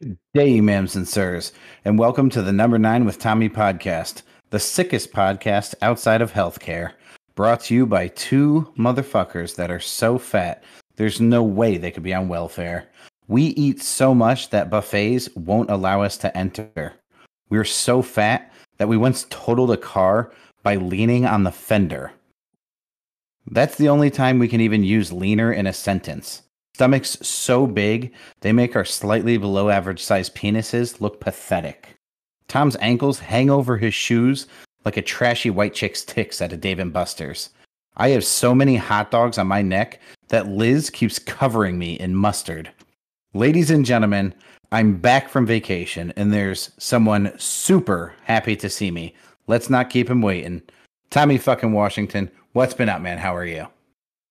Day, ma'ams and sirs, and welcome to the Number Nine with Tommy podcast, the sickest podcast outside of healthcare. Brought to you by two motherfuckers that are so fat, there's no way they could be on welfare. We eat so much that buffets won't allow us to enter. We're so fat that we once totaled a car by leaning on the fender. That's the only time we can even use leaner in a sentence. Stomachs so big, they make our slightly below average sized penises look pathetic. Tom's ankles hang over his shoes like a trashy white chick's tits at a Dave and Buster's. I have so many hot dogs on my neck that Liz keeps covering me in mustard. Ladies and gentlemen, I'm back from vacation and there's someone super happy to see me. Let's not keep him waiting. Tommy fucking Washington, what's been up, man? How are you?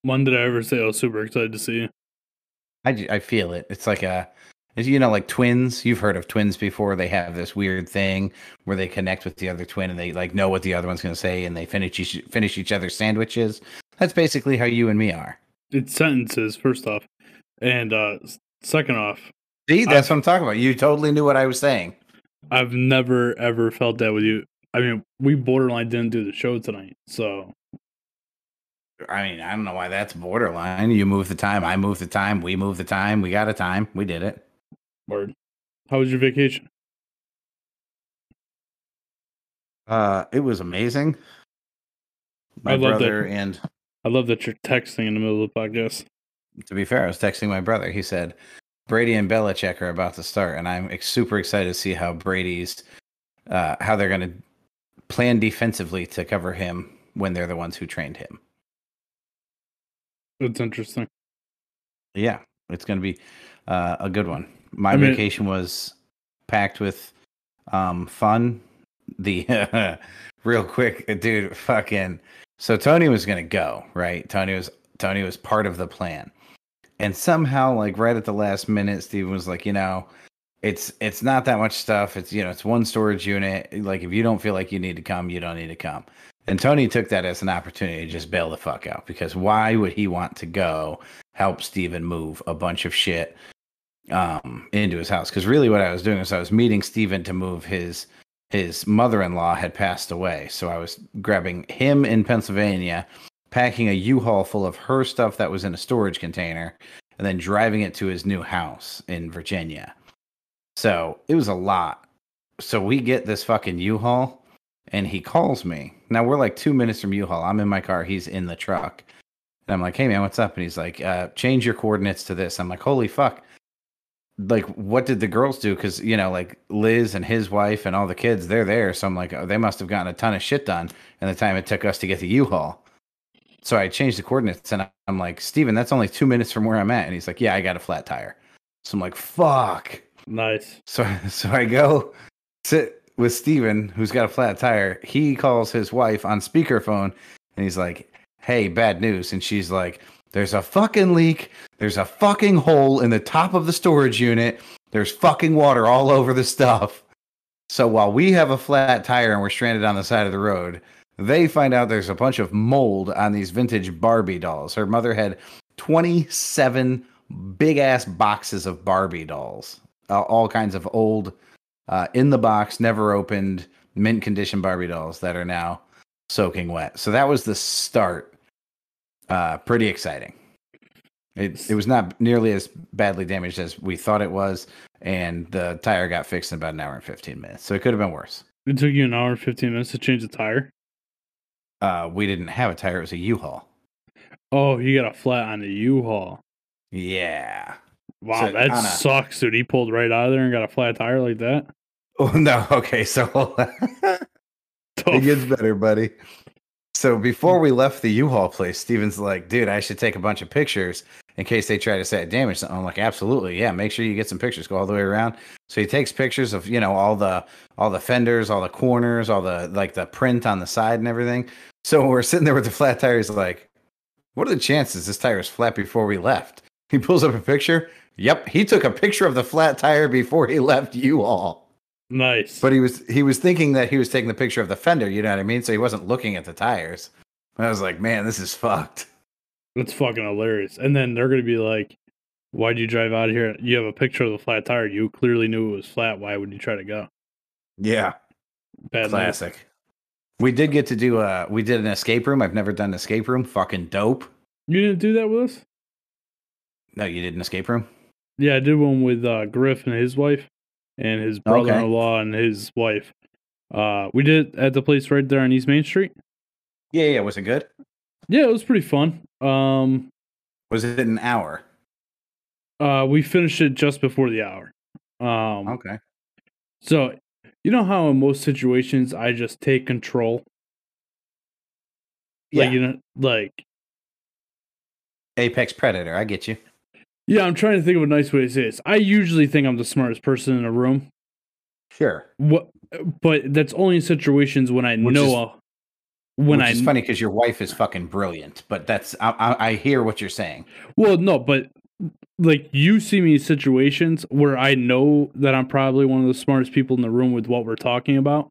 When did I ever say I was super excited to see you? I, I feel it. It's like a, you know, like twins. You've heard of twins before. They have this weird thing where they connect with the other twin and they like know what the other one's going to say and they finish each, finish each other's sandwiches. That's basically how you and me are. It's sentences, first off. And uh second off, See, that's I've- what I'm talking about. You totally knew what I was saying. I've never ever felt that with you. I mean, we borderline didn't do the show tonight. So I mean, I don't know why that's borderline. You move the time, I move the time, we move the time, we got a time, we did it. word. How was your vacation? Uh, it was amazing. My I love that. brother and I love that you're texting in the middle of the podcast. to be fair, I was texting my brother. He said Brady and Belichick are about to start, and I'm ex- super excited to see how Brady's uh, how they're going to plan defensively to cover him when they're the ones who trained him. It's interesting. Yeah, it's going to be uh, a good one. My I mean- vacation was packed with um, fun. The real quick, dude, fucking. So Tony was going to go, right? Tony was Tony was part of the plan, and somehow, like right at the last minute, Steven was like, you know, it's it's not that much stuff. It's you know, it's one storage unit. Like if you don't feel like you need to come, you don't need to come. And Tony took that as an opportunity to just bail the fuck out because why would he want to go help Steven move a bunch of shit um into his house? Because really what I was doing was I was meeting Steven to move his his mother-in-law had passed away. So I was grabbing him in Pennsylvania, packing a U-Haul full of her stuff that was in a storage container, and then driving it to his new house in Virginia. So it was a lot. So we get this fucking U-Haul and he calls me. Now we're like two minutes from U-Haul. I'm in my car. He's in the truck. And I'm like, hey man, what's up? And he's like, uh, change your coordinates to this. I'm like, holy fuck. Like, what did the girls do? Because, you know, like Liz and his wife and all the kids, they're there. So I'm like, oh, they must have gotten a ton of shit done in the time it took us to get to U-Haul. So I changed the coordinates and I'm like, Steven, that's only two minutes from where I'm at. And he's like, yeah, I got a flat tire. So I'm like, fuck. Nice. So so I go sit with Steven, who's got a flat tire. He calls his wife on speakerphone and he's like, Hey, bad news. And she's like, There's a fucking leak. There's a fucking hole in the top of the storage unit. There's fucking water all over the stuff. So while we have a flat tire and we're stranded on the side of the road, they find out there's a bunch of mold on these vintage Barbie dolls. Her mother had 27 big ass boxes of Barbie dolls, uh, all kinds of old, uh, in the box, never opened, mint condition Barbie dolls that are now soaking wet. So that was the start. Uh, pretty exciting. It, it was not nearly as badly damaged as we thought it was, and the tire got fixed in about an hour and 15 minutes. So it could have been worse. It took you an hour and 15 minutes to change the tire. Uh, we didn't have a tire, it was a U Haul. Oh, you got a flat on the U-Haul. Yeah. Wow, So, that Anna- sucks, dude. He pulled right out of there and got a flat tire like that. Oh, no. Okay. So it gets better, buddy. So before mm. we left the U-Haul place, Steven's like, dude, I should take a bunch of pictures in case they try to say it damaged something. I'm like, absolutely, yeah. Make sure you get some pictures. Go all the way around. So he takes pictures of you know all the all the fenders, all the corners, all the like the print on the side and everything. So we're sitting there with the flat tire. He's like, what are the chances this tire is flat before we left? He pulls up a picture. Yep, he took a picture of the flat tire before he left U-Haul. Nice. But he was he was thinking that he was taking the picture of the fender, you know what I mean? So he wasn't looking at the tires. And I was like, man, this is fucked. That's fucking hilarious. And then they're gonna be like, Why'd you drive out of here? You have a picture of the flat tire. You clearly knew it was flat. Why would you try to go? Yeah, Bad classic. We did get to do uh we did an escape room. I've never done an escape room. Fucking dope. You didn't do that with us? No, you did an escape room? Yeah, I did one with uh, Griff and his wife, and his brother-in-law and his wife. Uh, we did it at the place right there on East Main Street. Yeah, yeah. Was it good? Yeah, it was pretty fun. Um, Was it an hour? uh, we finished it just before the hour. Um, Okay. so you know how in most situations I just take control, Yeah. like you know, like Apex Predator. I get you. Yeah. I'm trying to think of a nice way to say this. I usually think I'm the smartest person in a room. Sure. What, but that's only in situations when I Which know is- when I is funny because your wife is fucking brilliant. But that's I, I, I hear what you're saying. Well, no, but like you see me in situations where I know that I'm probably one of the smartest people in the room with what we're talking about.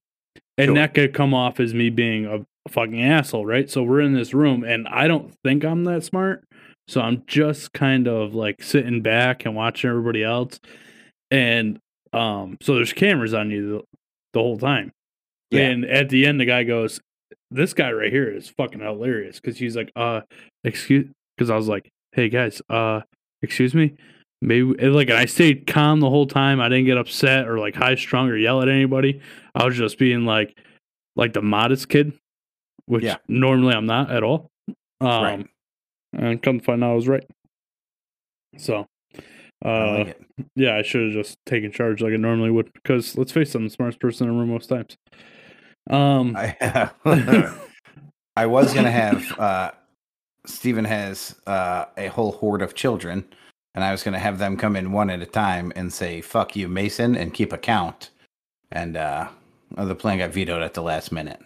And Sure. that could come off as me being a fucking asshole, right? So we're in this room and I don't think I'm that smart. So I'm just kind of like sitting back and watching everybody else. And um so there's cameras on you the, the whole time. Yeah. And at the end the guy goes, This guy right here is fucking hilarious because he's like, uh, excuse because I was like, Hey guys, uh, excuse me. Maybe like and I stayed calm the whole time. I didn't get upset or like high strung or yell at anybody. I was just being like like the modest kid, which Yeah. normally I'm not at all. Um Right. And come to find out I was right. So uh I like yeah, I should have just taken charge like I normally would because let's face it, I'm the smartest person in the room most times. Um I, I was gonna have uh Steven has uh a whole horde of children, and I was gonna have them come in one at a time and say "fuck you, Mason" and keep a count. And uh the plan got vetoed at the last minute.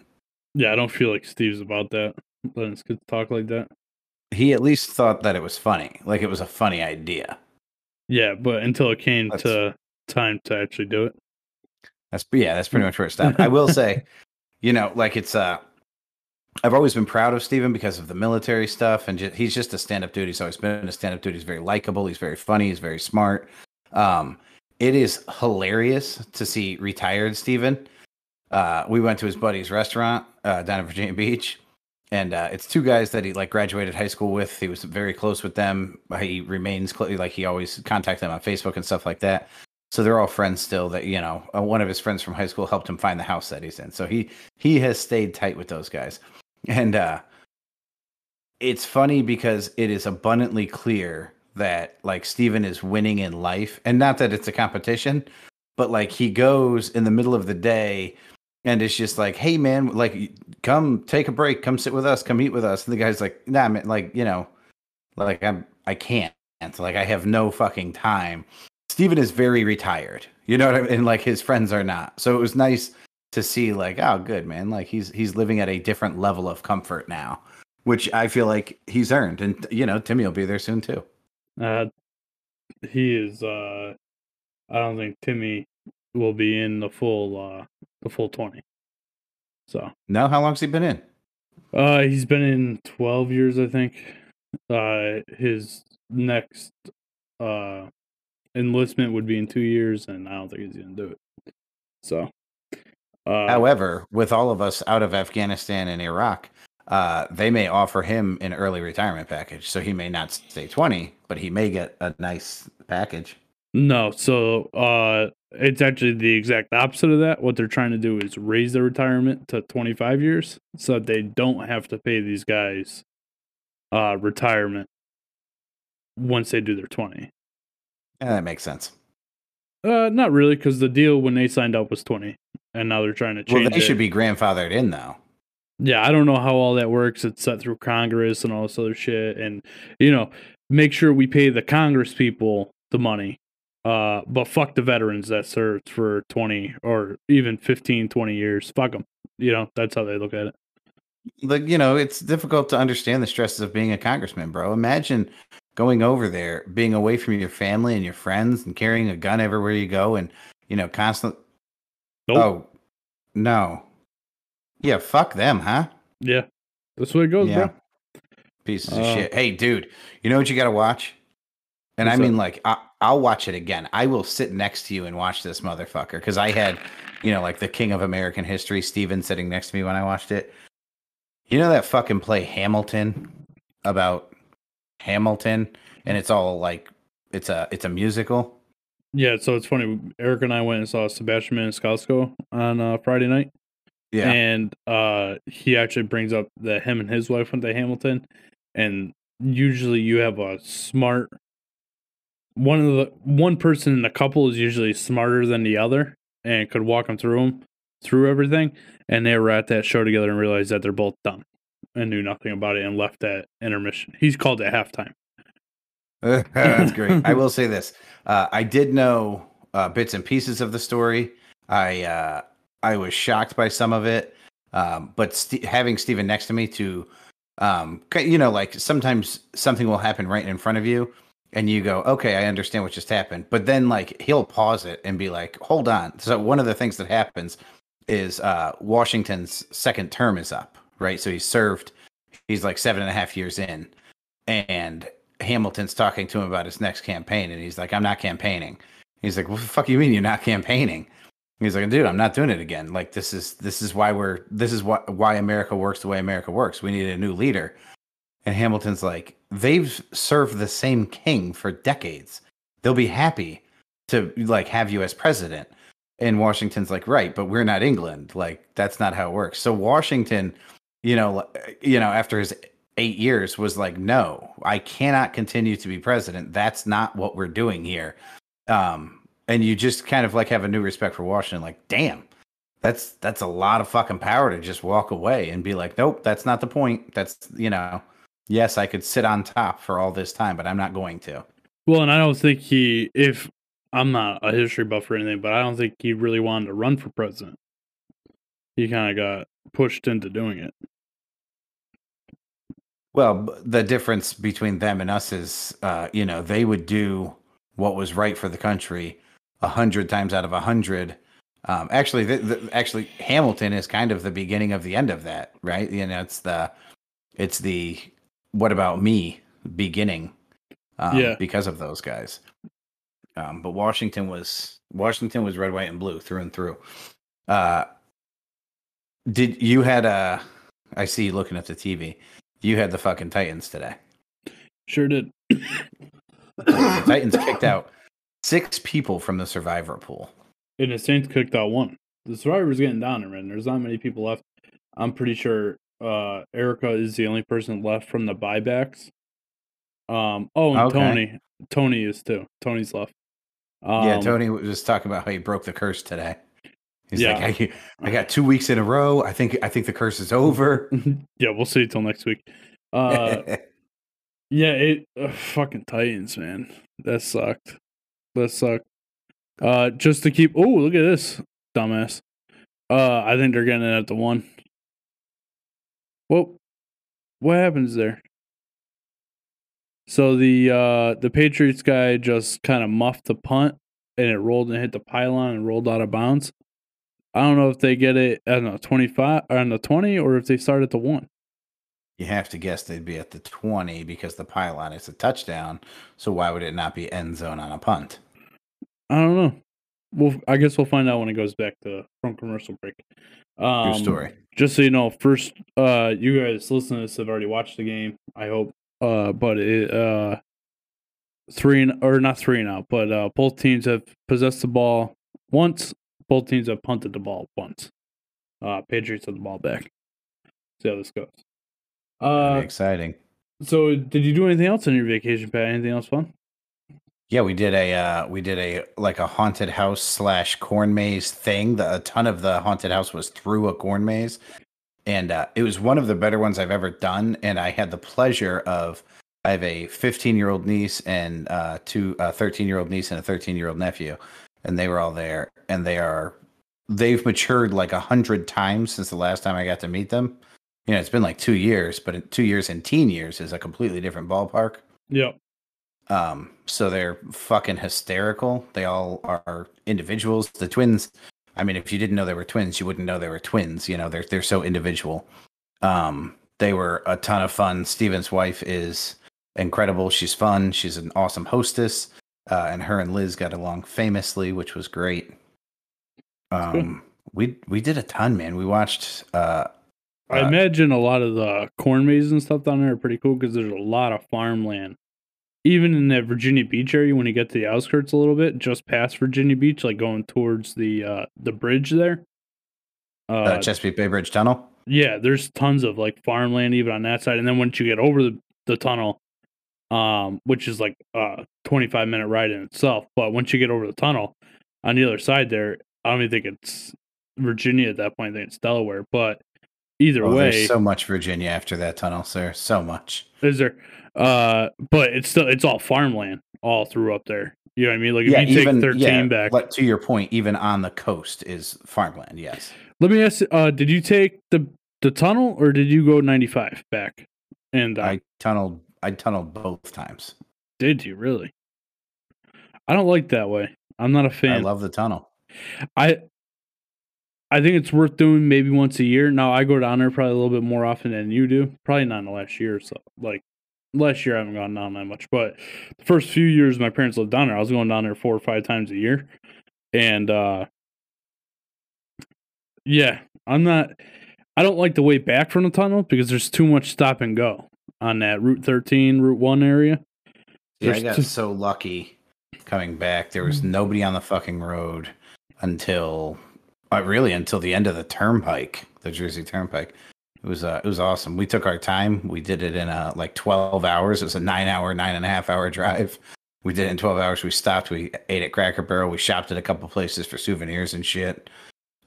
yeah, I don't feel like Steve's about that. Letting kids talk like that. He at least thought that it was funny, like it was a funny idea. Yeah, but until it came That's- to time to actually do it. That's yeah, that's pretty much where it stopped. I will say, you know, like it's uh I've always been proud of Steven because of the military stuff and ju- he's just a stand-up dude. He's always been a stand-up dude. He's very likable, he's very funny, he's very smart. Um it is hilarious to see retired Steven. Uh we went to his buddy's restaurant uh down in Virginia Beach and uh, it's two guys that he like graduated high school with. He was very close with them. He remains like he always contact them on Facebook and stuff like that. So they're all friends still. That you know, uh, one of his friends from high school helped him find the house that he's in. So he he has stayed tight with those guys, and uh, it's funny because it is abundantly clear that like Steven is winning in life, and not that it's a competition, but like he goes in the middle of the day and it's just like, hey man, like come take a break, come sit with us, come eat with us. And the guy's like, nah, man, like you know, like I'm I can't, like I have no fucking time. Steven is very retired, you know what I mean? And like his friends are not. So it was nice to see like, oh, good man, like he's he's living at a different level of comfort now, which I feel like he's earned. And you know, Timmy will be there soon too. Uh he is uh I don't think Timmy will be in the full uh the full twenty. So now, how long's he been in? uh he's been in twelve years I think. Uh his next uh enlistment would be in two years and I don't think he's gonna do it. So uh However, with all of us out of Afghanistan and Iraq, uh, they may offer him an early retirement package. So he may not stay 20, but he may get a nice package. No, so uh it's actually the exact opposite of that. What they're trying to do is raise their retirement to 25 years so that they don't have to pay these guys uh retirement once they do their 20. Yeah, that makes sense. Uh not really cuz the deal when they signed up was 20 and now they're trying to change Well, they it. should be grandfathered in, though. Yeah, I don't know how all that works. It's set through Congress and all this other shit. And, you know, make sure we pay the Congress people the money. Uh, but fuck the veterans that served for 20 or even 15, 20 years. Fuck them. You know, that's how they look at it. Like, you know, it's difficult to understand the stresses of being a congressman, bro. Imagine going over there, being away from your family and your friends and carrying a gun everywhere you go and, you know, constant. Nope. Oh, no. Yeah, fuck them, huh? Yeah. That's the way it goes, Yeah. bro. Pieces of Uh, shit. Hey, dude, you know what you got to watch? And I mean, up? like, I, I'll watch it again. I will sit next to you and watch this motherfucker because I had, you know, like the king of American history, Steven, sitting next to me when I watched it. You know that fucking play Hamilton about Hamilton, and it's all like it's a it's a musical. Yeah, so it's funny. Eric and I went and saw Sebastian Maniscalco on uh, Friday night, Yeah, and uh, he actually brings up that him and his wife went to Hamilton, and usually you have a smart one of the one person in the couple is usually smarter than the other and could walk them through them through everything, and they were at that show together and realized that they're both dumb and knew nothing about it and left at intermission. He's called it halftime. that's great. I will say this: uh, I did know uh, bits and pieces of the story. I uh, I was shocked by some of it, um, but st- having Steven next to me to, um, you know, like sometimes something will happen right in front of you, and you go, "Okay, I understand what just happened," but then like he'll pause it and be like, "Hold on." So one of the things that happens is uh, Washington's second term is up, right? So he served. He's like seven and a half years in, and Hamilton's talking to him about his next campaign, and he's like, "I'm not campaigning." He's like, "What the fuck you mean you're not campaigning?" He's like, "Dude, I'm not doing it again. Like this is this is why we're this is what why America works the way America works. We need a new leader." And Hamilton's like, "They've served the same king for decades. They'll be happy to like have you as president." And Washington's like, "Right, but we're not England. Like that's not how it works." So Washington, you know, you know, after his eight years was like, no, I cannot continue to be president. That's not what we're doing here. Um, and you just kind of like have a new respect for Washington. Like, damn, that's that's a lot of fucking power to just walk away and be like, nope, that's not the point. That's you know, yes, I could sit on top for all this time, but I'm not going to. Well, and I don't think he, if I'm not a history buff or anything, but I don't think he really wanted to run for president. He kind of got pushed into doing it. Well, the difference between them and us is, uh, you know, they would do what was right for the country a hundred times out of a hundred. Um, actually, the, the, actually, Hamilton is kind of the beginning of the end of that, right? You know, it's the, it's the what about me beginning, um, Yeah. because of those guys. Um, but Washington was Washington was red, white, and blue through and through. Uh, did you had a? I see you looking at the TV. You had the fucking Titans today. Sure did. The Titans kicked out six people from the survivor pool. And the Saints kicked out one. The survivor's getting down and. There's not many people left. I'm pretty sure uh Erica is the only person left from the buybacks. Um oh and Okay. Tony. Tony is too. Tony's left. Um, yeah, Tony was just talking about how he broke the curse today. He's Yeah. like, I, I got two weeks in a row. I think I think the curse is over. yeah, we'll see till next week. Uh Yeah, it uh, fucking Titans, man. That sucked. That sucked. Uh, just to keep. Oh, look at this, dumbass. Uh, I think they're getting it at the one. Whoa, what happens there? So the uh the Patriots guy just kind of muffed the punt, and it rolled and hit the pylon and rolled out of bounds. I don't know if they get it at the twenty five or on the twenty, or if they start at the one. you have to guess they'd be at the 20 because the pylon is a touchdown. So why would it not be end zone on a punt? I don't know. Well, I guess we'll find out when it goes back to from commercial break. Um, True story. Just so you know, first, uh, you guys listening to this have already watched the game. I hope. Uh, but it, uh, three and or not three and out, but uh, both teams have possessed the ball once. Both teams have punted the ball once. Uh, Patriots have the ball back. See how this goes. Very Uh, exciting. so did you do anything else on your vacation, Pat? Anything else fun? Yeah, we did a uh, we did a like a haunted house slash corn maze thing. The, a ton of the haunted house was through a corn maze, and uh, it was one of the better ones I've ever done. And I had the pleasure of I have a 15 year old niece and uh, two a 13 year old niece and a 13 year old nephew, and they were all there. And they are they've matured like a hundred times since the last time I got to meet them. You know, it's been like two years, but two years and teen years is a completely different ballpark. Yep. Um, so they're fucking hysterical. They all are individuals. The twins, I mean, if you didn't know they were twins, you wouldn't know they were twins. You know, they're they're so individual. Um, they were a ton of fun. Steven's wife is incredible. She's fun. She's an awesome hostess. Uh, and her and Liz got along famously, which was great. Um, we we did a ton, man. We watched. Uh, I uh, imagine a lot of the corn mazes and stuff down there are pretty cool because there's a lot of farmland. Even in that Virginia Beach area, when you get to the outskirts a little bit, just past Virginia Beach, like going towards the uh, the bridge there. uh, Chesapeake Bay Bridge Tunnel. Yeah, there's tons of like farmland even on that side, and then once you get over the, the tunnel, um, which is like a 25 minute ride in itself, but once you get over the tunnel, on the other side there, I don't even think it's Virginia at that point. I think it's Delaware, but either Oh, way, there's so much Virginia after that tunnel, sir. So much. is there? Uh, but it's still it's all farmland all through up there. You know what I mean? Like if you take 13 back, But to your point, even on the coast is farmland. Yes. let me ask. Uh, did you take the the tunnel or did you go 95 back? And uh, I tunneled. I tunneled both times. did you really? I don't like that way. I'm not a fan. I love the tunnel. I I think it's worth doing maybe once a year. Now I go down there probably a little bit more often than you do. Probably not in the last year or so. Like last year I haven't gone down that much, but the first few years my parents lived down there, I was going down there four or five times a year. And uh yeah, I'm not I don't like the way back from the tunnel because there's too much stop and go on that Route 13, Route 1 area. Yeah, I There's got so lucky coming back. There was nobody on the fucking road until, uh, really, until the end of the turnpike, the Jersey Turnpike. It was uh, it was awesome. We took our time. We did it in uh, like twelve hours. It was a nine hour, nine and a half hour drive. We did it in twelve hours. We stopped. We ate at Cracker Barrel. We shopped at a couple places for souvenirs and shit.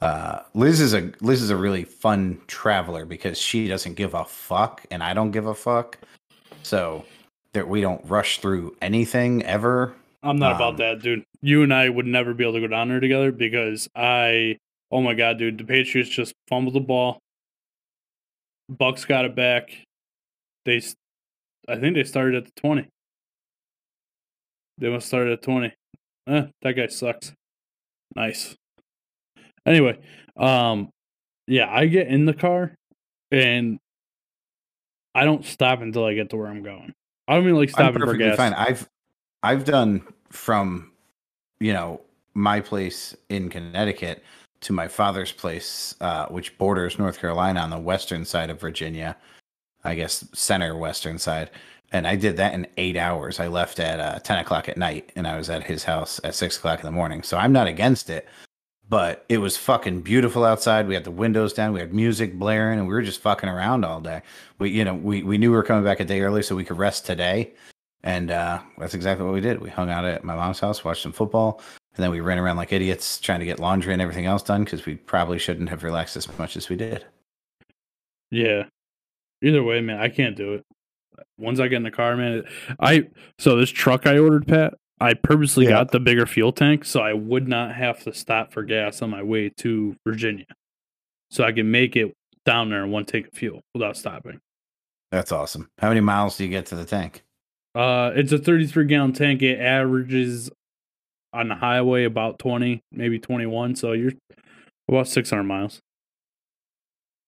Uh, Liz is a Liz is a really fun traveler because she doesn't give a fuck, and I don't give a fuck. So that we don't rush through anything ever. I'm not Um, about that, dude. You and I would never be able to go down there together because I, oh my god, dude, the Patriots just fumbled the ball. Bucks got it back. They, I think they started at the twenty. They must start at twenty. Eh, that guy sucks. Nice. Anyway, um, yeah, I get in the car, and I don't stop until I get to where I'm going. I don't mean like I'm stopping for gas. fine. I've I've done from you know my place in Connecticut to my father's place, uh, which borders North Carolina on the western side of Virginia, I guess center western side. And I did that in eight hours. I left at uh, ten o'clock at night, and I was at his house at six o'clock in the morning. So I'm not against it, but it was fucking beautiful outside. We had the windows down, we had music blaring, and we were just fucking around all day. We, you know, we we knew we were coming back a day early, so we could rest today. And uh, that's exactly what we did. We hung out at my mom's house, watched some football, and then we ran around like idiots trying to get laundry and everything else done because we probably shouldn't have relaxed as much as we did. Yeah. Either way, man, I can't do it. Once I get in the car, man, I so this truck I ordered, Pat, I purposely Yeah. got the bigger fuel tank so I would not have to stop for gas on my way to Virginia. So I can make it down there in one tank of fuel without stopping. That's awesome. How many miles do you get to the tank? Uh it's a 33 gallon tank. It averages on the highway about 20, maybe 21, so you're about 600 miles.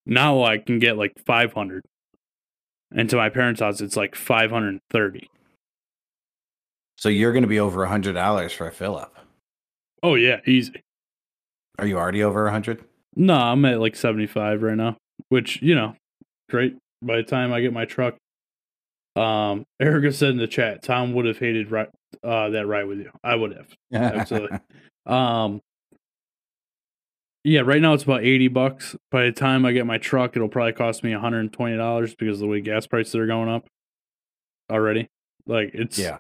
Now I can get like 500. And to my parents' house, it's like 530. So you're going to be over a hundred dollars for a fill up. Oh yeah, easy. Are you already over a hundred? No, I'm at like 75 right now, which, you know, great. By the time I get my truck, um, Erica said in the chat, Tom would have hated ri- uh, that ride with you. I would have. Absolutely. Um, yeah, right now it's about 80 bucks. By the time I get my truck, it'll probably cost me $120 because of the way gas prices are going up already. Like it's yeah.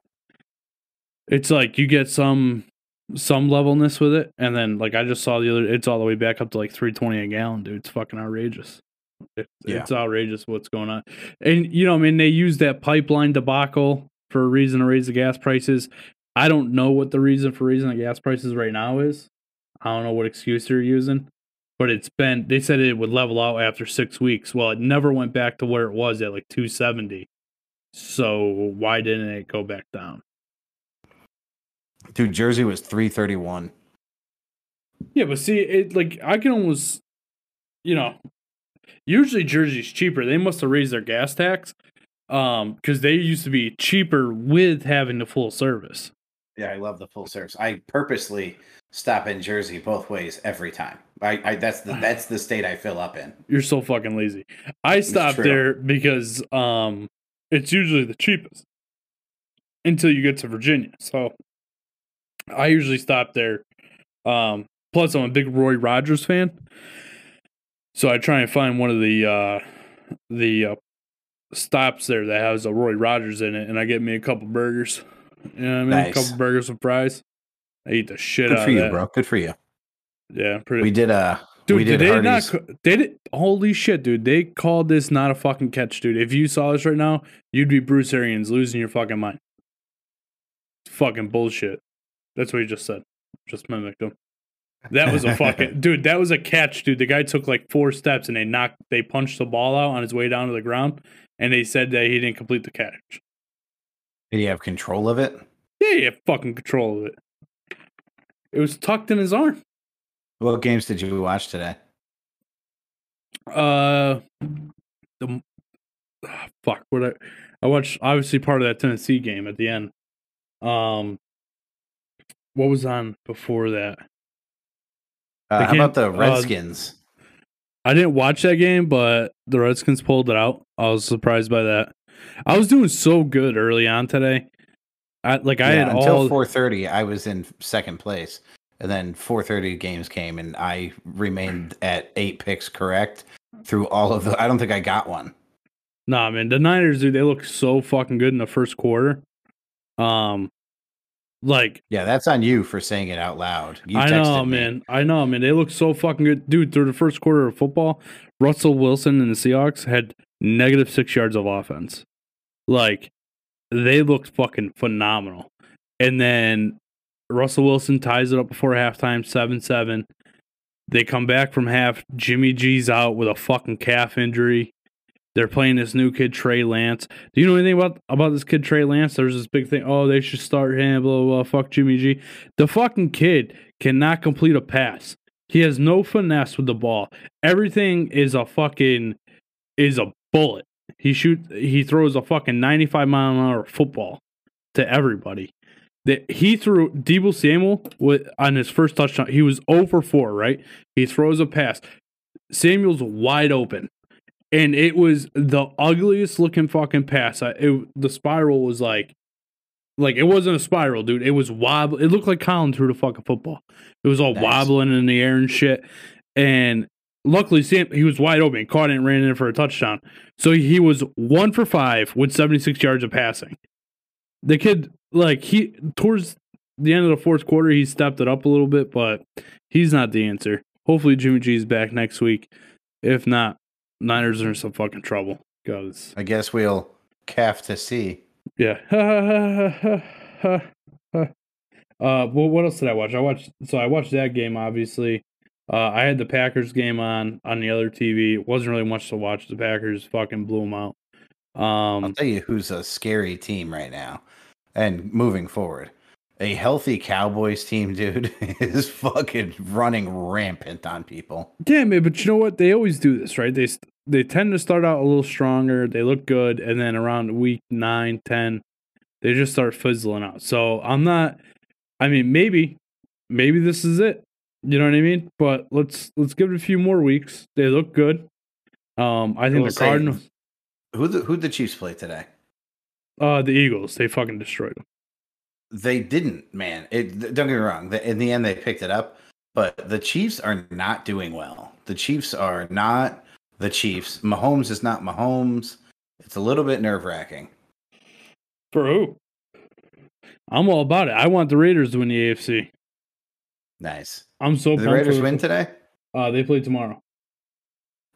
it's like you get some some levelness with it, and then like I just saw the other, it's all the way back up to like three twenty a gallon, dude. It's fucking outrageous. It, Yeah. It's outrageous what's going on, and you know, I mean, they use that pipeline debacle for a reason to raise the gas prices. I don't know what the reason for raising the gas prices right now is. I don't know what excuse they're using, but it's been. They said it would level out after six weeks. Well, it never went back to where it was at like two seventy. So why didn't it go back down? Dude, Jersey was three thirty one. Yeah, but see, it like I can almost, you know, usually Jersey's cheaper. They must have raised their gas tax Um, because they used to be cheaper with having the full service. Yeah, I love the full service. I purposely stop in Jersey both ways every time. I, I that's the that's the state I fill up in. You're so fucking lazy. I stop there because um it's usually the cheapest until you get to Virginia. So I usually stop there. Um plus I'm a big Roy Rogers fan. So I try and find one of the uh the uh, stops there that has a Roy Rogers in it and I get me a couple burgers. You know what I mean? Nice. A couple burgers with fries. I eat the shit out of it. Good for you, that. bro. Good for you. Yeah, pretty We did a. Dude, we did did they not? did. Holy shit, dude! They called this not a fucking catch, dude. If you saw this right now, you'd be Bruce Arians losing your fucking mind. Fucking bullshit. That's what he just said. Just mimicked him. That was a fucking dude. That was a catch, dude. The guy took like four steps and they knocked. They punched the ball out on his way down to the ground, and they said that he didn't complete the catch. Did he have control of it? Yeah, he had fucking control of it. It was tucked in his arm. What games did you watch today? Uh, the ah, fuck. What I I watched obviously part of that Tennessee game at the end. Um, what was on before that? Uh, how about the uh, Redskins? I didn't watch that game, but the Redskins pulled it out. I was surprised by that. I was doing so good early on today. I like I Yeah, had until all 4:30, I was in second place, and then 4:30 games came, and I remained at eight picks correct through all of the. I don't think I got one. Nah, man, the Niners, dude, they look so fucking good in the first quarter. Um, like Yeah, that's on you for saying it out loud. You I know, me. man. I know, man. They look so fucking good, dude. Through the first quarter of football, Russell Wilson and the Seahawks had negative six yards of offense. Like they looked fucking phenomenal. And then Russell Wilson ties it up before halftime, seven seven. They come back from half. Jimmy G's out with a fucking calf injury. They're playing this new kid Trey Lance. Do you know anything about about this kid Trey Lance? There's this big thing. Oh, they should start him. Blah blah. blah. Fuck Jimmy G. The fucking kid cannot complete a pass. He has no finesse with the ball. Everything is a fucking is a bullet. He shoot. He throws a fucking 95 mile an hour football to everybody. That he threw Deebo Samuel with on his first touchdown. He was oh over four. Right. He throws a pass. Samuel's wide open and it was the ugliest looking fucking pass. I, it, the spiral was like, like it wasn't a spiral, dude. It was wobble. It looked like Colin threw the fucking football. It was all Nice. wobbling in the air and shit. And luckily, Sam he was wide open, caught it, and ran in for a touchdown. So he was one for five with seventy six yards of passing. The kid, like he towards the end of the fourth quarter, he stepped it up a little bit, but he's not the answer. Hopefully, Jimmy G's back next week. If not, Niners are in some fucking trouble. Cause I guess we'll calf to see. yeah. uh, well, what else did I watch? I watched. So I watched that game. Obviously, uh, I had the Packers game on on the other TV. It wasn't really much to watch. The Packers fucking blew them out. I'll Um, tell you who's a scary team right now, and moving forward. A healthy Cowboys team, dude, is fucking running rampant on people. yeah, man. But you know what? They always do this, right? They they tend to start out a little stronger. They look good, and then around week nine, ten, they just start fizzling out. So I'm not. I mean, maybe, maybe this is it. You know what I mean? But let's let's give it a few more weeks. They look good. Um, I think will the Cardinals, Who the who the Chiefs play today? uh, the Eagles, they fucking destroyed them. They didn't, man. It, don't get me wrong. In the end, they picked it up, but the Chiefs are not doing well. The Chiefs are not the Chiefs. Mahomes is not Mahomes. It's a little bit nerve wracking. For who? I'm all about it. I want the Raiders to win the AFC. Nice. I'm so Did the Raiders win today? Uh, they play tomorrow.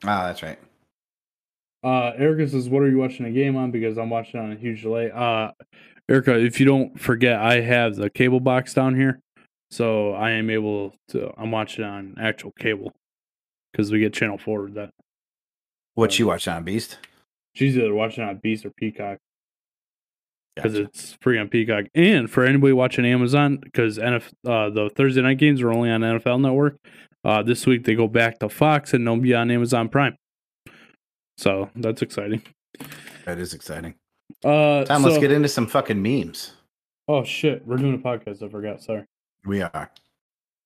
Ah, that's right. Uh, Erica says, "What are you watching the game on?" Because I'm watching on a huge delay. Uh, Erica, if you don't forget, I have the cable box down here, so I am able to. I'm watching on actual cable because we get channel four that. What you watch on Beast? She's either watching on Beast or Peacock because Gotcha. it's free on Peacock. And for anybody watching Amazon, because NF uh, the Thursday night games are only on NFL Network. Uh, this week they go back to Fox and they'll be on Amazon Prime. So that's exciting. That is exciting. Uh, Tom, so- let's get into some fucking memes. Oh shit, we're doing a podcast. I forgot. Sorry. We are.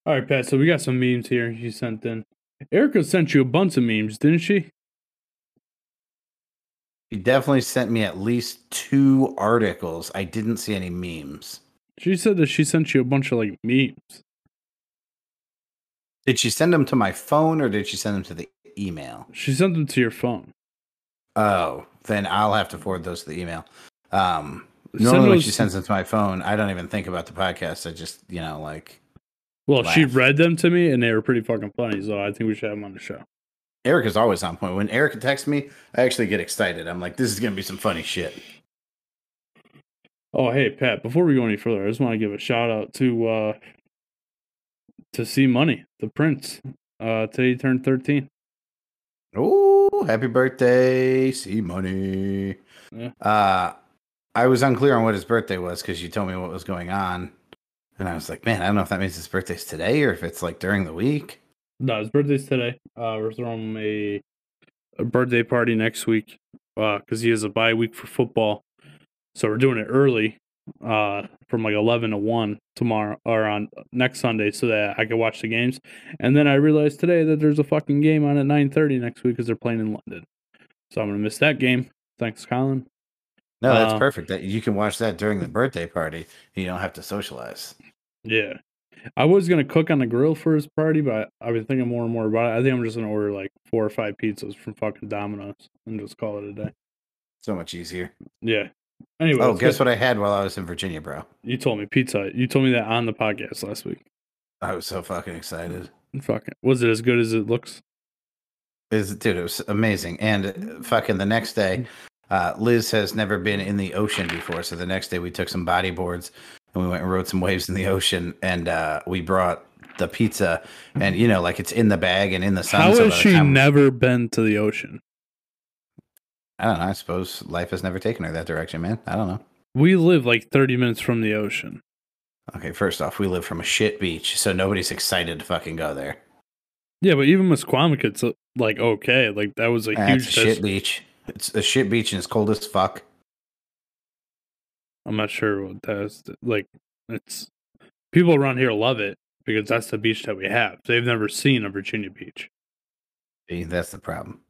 All right, Pat. So we got some memes here. You sent in. Erica sent you a bunch of memes, didn't she? She definitely sent me at least two articles. I didn't see any memes. She said that she sent you a bunch of like memes. Did she send them to my phone or did she send them to the email? She sent them to your phone. Oh, then I'll have to forward those to the email. Um, Send normally when those- she sends them to my phone, I don't even think about the podcast. I just, you know, like Well, she Laugh. read them to me, and they were pretty fucking funny. So I think we should have them on the show. Erica's always on point. When Erica texts me, I actually get excited. I'm like, this is gonna be some funny shit. Oh, hey Pat. Before we go any further, I just want to give a shout out to uh to C Money, the Prince. Uh, today he turned thirteen. Oh, happy birthday, C Money. Yeah. Uh, I was unclear on what his birthday was because you told me what was going on. And I was like, man, I don't know if that means his birthday's today or if it's like during the week. No, his birthday's today. Uh, we're throwing a, a birthday party next week because he has a bye week for football. So we're doing it early, uh, from like eleven to one tomorrow or on next Sunday, so that I can watch the games. And then I realized today that there's a fucking game on at nine thirty next week because they're playing in London. So I'm gonna miss that game. Thanks, Colin. No, that's Uh, perfect. That you can watch that during the birthday party. You don't have to socialize. Yeah. I was gonna cook on the grill for his party, but I've been thinking more and more about it. I think I'm just gonna order like four or five pizzas from fucking Domino's and just call it a day. So much easier. Yeah. Anyway, Oh, guess what I had while I was in Virginia, bro? You told me pizza. You told me that on the podcast last week. I was so fucking excited. Fucking was it as good as it looks? Is dude, it was amazing. And uh, fucking the next day, uh, Liz has never been in the ocean before. So the next day we took some body boards and we went and rode some waves in the ocean and uh, we brought the pizza and you know, like it's in the bag and in the sun. How so has she time- never been to the ocean? I don't know. I suppose life has never taken her that direction, man. I don't know. We live like 30 minutes from the ocean. Okay, first off, we live from a shit beach, so nobody's excited to fucking go there. Yeah, but even Misquamicut, it's uh, like okay. Like that was a Ah, huge a shit beach. It's a shit beach and it's cold as fuck. I'm not sure what that is. Like it's people around here love it because that's the beach that we have. They've never seen a Virginia beach. See, that's the problem.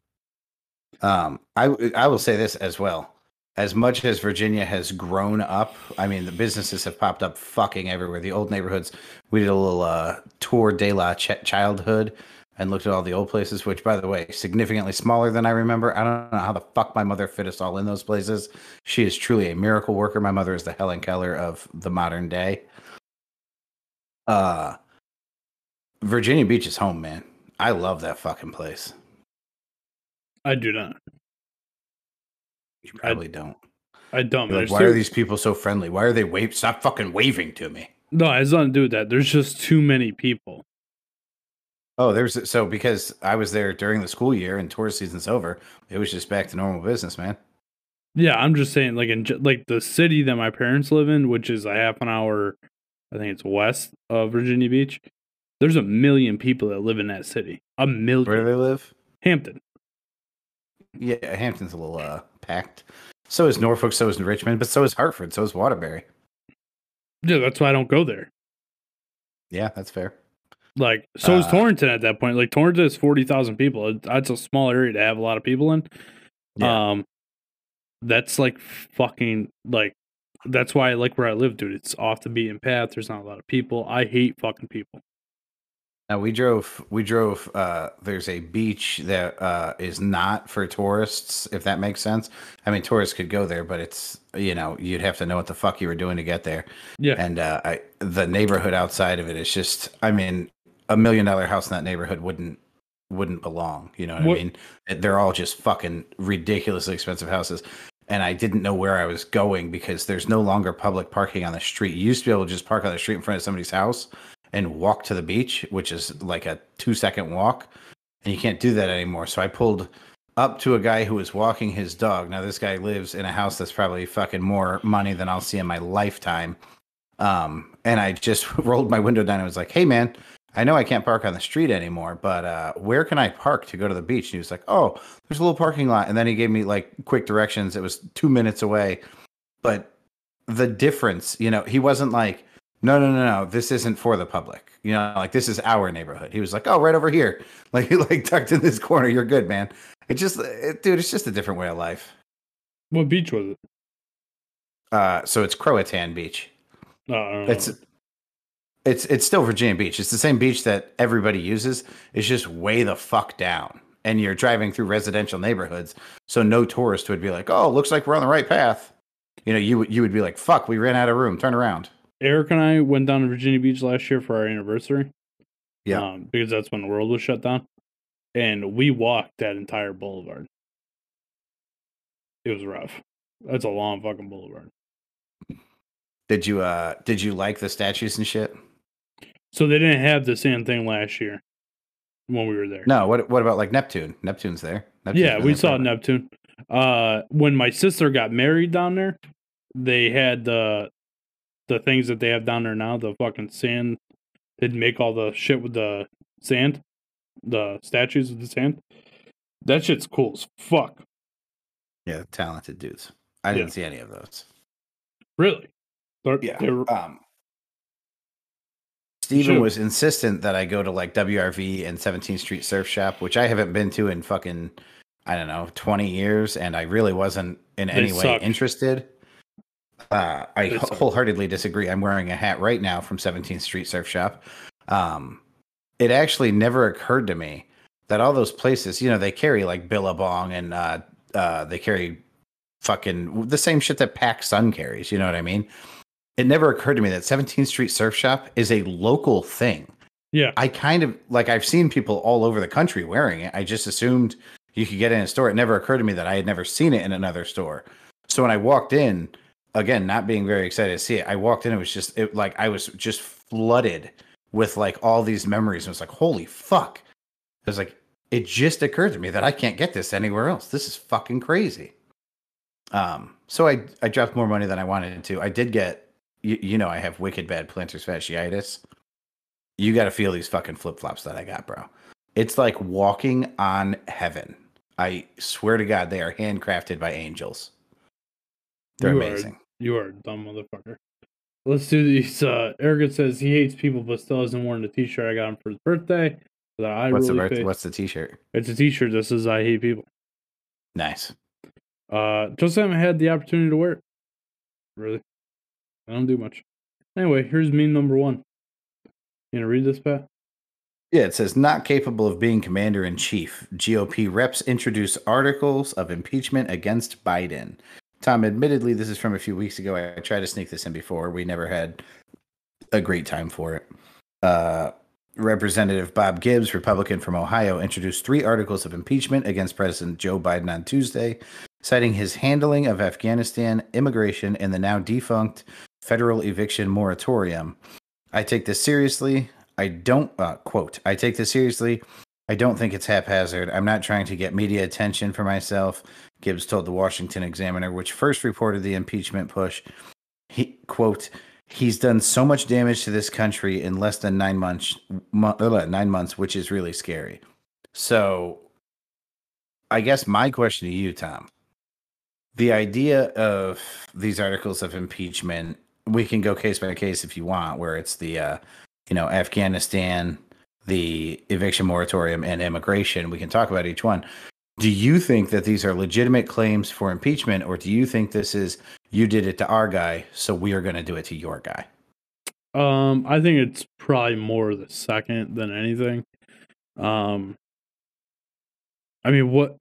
Um, I I will say this as well. As much as Virginia has grown up, I mean, the businesses have popped up fucking everywhere. The old neighborhoods. We did a little uh, tour de la ch- childhood and looked at all the old places. Which, by the way, significantly smaller than I remember. I don't know how the fuck my mother fit us all in those places. She is truly a miracle worker. My mother is the Helen Keller of the modern day. Uh, Virginia Beach is home, man. I love that fucking place. I do not. You probably don't. I don't. Like, why too- are these people so friendly? Why are they wave? Stop fucking waving to me. No, it has nothing to do with that. There's just too many people. Oh, there's so because I was there during the school year and tourist season's over. It was just back to normal business, man. Yeah, I'm just saying, like in like the city that my parents live in, which is a half an hour, I think it's west of Virginia Beach. There's a million people that live in that city. A million. Where do they live? Hampton. Yeah, Hampton's a little uh packed. So is Norfolk, so is Richmond, but so is Hartford, so is Waterbury. Yeah, that's why I don't go there. Yeah, that's fair. Like, so is Uh, Torrington at that point. Like, Torrington is forty thousand people. It- That's a small area to have a lot of people in. Yeah. Um, that's like fucking like. That's why I like where I live, dude. It's off the beaten path. There's not a lot of people. I hate fucking people. Now we drove. We drove. Uh, there's a beach that uh, is not for tourists, if that makes sense. I mean, tourists could go there, but it's you know you'd have to know what the fuck you were doing to get there. Yeah, and uh, I, the neighborhood outside of it is just i mean a million dollar house in that neighborhood wouldn't wouldn't belong you know what, What- i mean they're all just fucking ridiculously expensive houses and i didn't know where i was going because there's no longer public parking on the street you used to be able to just park on the street in front of somebody's house and walk to the beach which is like a two second walk and you can't do that anymore so i pulled up to a guy who was walking his dog now this guy lives in a house that's probably fucking more money than i'll see in my lifetime um, and I just rolled my window down and was like, "Hey, man, I know I can't park on the street anymore, but uh, where can I park to go to the beach? And he was like, oh, there's a little parking lot. And then he gave me like quick directions. It was two minutes away. But the difference, you know, he wasn't like, no, no, no, no, this isn't for the public. You know, like this is our neighborhood. He was like, oh, right over here. Like, like tucked in this corner. You're good, man. It just, it, dude, it's just a different way of life. What beach was it? Uh, so it's Croatan Beach. Oh, It's it's it's still Virginia Beach. It's the same beach that everybody uses. It's just way the fuck down. And you're driving through residential neighborhoods, so no tourist would be like, "Oh, looks like we're on the right path." You know, you you would be like, "Fuck, we ran out of room. Turn around." Eric and I went down to Virginia Beach last year for our anniversary. Yeah. Um, because that's when the world was shut down. And we walked that entire boulevard. It was rough. That's a long fucking boulevard. Did you uh did you like the statues and shit? So they didn't have the same thing last year when we were there. No. What what about like Neptune? Neptune's there. Neptune's yeah, we there saw forever. Neptune. Uh, when my sister got married down there, they had the the things that they have down there now. The fucking sand. They'd make all the shit with the sand, the statues with the sand. That shit's cool as fuck. Yeah, talented dudes. I Yeah. didn't see any of those. Really. They're- Yeah. they're- Um, Steven Shoot. was insistent that I go to like WRV and 17th Street Surf Shop, which I haven't been to in fucking, I don't know, 20 years. And I really wasn't in any way interested. Uh, I They wh- suck. wholeheartedly disagree. I'm wearing a hat right now from 17th Street Surf Shop. Um, it actually never occurred to me that all those places, you know, they carry like Billabong and uh, uh, they carry fucking the same shit that Pac Sun carries. You know what I mean? It never occurred to me that 17th Street Surf Shop is a local thing. yeah. I kind of like I've seen people all over the country wearing it. I just assumed you could get it in a store. It never occurred to me that I had never seen it in another store. So when I walked in, again, not being very excited to see it, I walked in. It was just it like I was just flooded with like all these memories. And it was like, holy fuck! It was like it just occurred to me that I can't get this anywhere else. This is fucking crazy. Um, so I I dropped more money than I wanted to. I did get you, you know I have wicked bad plantar fasciitis you got to feel these fucking flip flops that I got, bro. It's like walking on heaven. I swear to God, they are handcrafted by angels. They're You amazing. You are a dumb motherfucker. Let's do these. Uh, Eric says he hates people, but still hasn't worn the T-shirt I got him for his birthday. That I what's really the birth- what's the T-shirt? It's a T-shirt that says "I hate people." Nice. Uh, just haven't had the opportunity to wear it. Really, I don't do much. Anyway, here's meme number one. You gonna read this, Pat? Yeah, it says not capable of being commander in chief. GOP reps introduce articles of impeachment against Biden. Tom, admittedly, this is from a few weeks ago. I tried to sneak this in before. We never had a great time for it. Uh, Representative Bob Gibbs, Republican from Ohio, introduced three articles of impeachment against President Joe Biden on Tuesday, citing his handling of Afghanistan, immigration, and the now defunct federal eviction moratorium. I take this seriously. I don't, uh, quote, I take this seriously. I don't think it's haphazard. I'm not trying to get media attention for myself, Gibbs told the Washington Examiner, which first reported the impeachment push. He, quote, he's done so much damage to this country in less than nine months, uh, nine months, which is really scary. So, I guess my question to you, Tom, the idea of these articles of impeachment, we can go case by case if you want, where it's the, uh, you know, Afghanistan, the eviction moratorium, and immigration. We can talk about each one. Do you think that these are legitimate claims for impeachment, or do you think this is you did it to our guy, so we are going to do it to your guy? Um, I think it's probably more the second than anything. Um, I mean, what?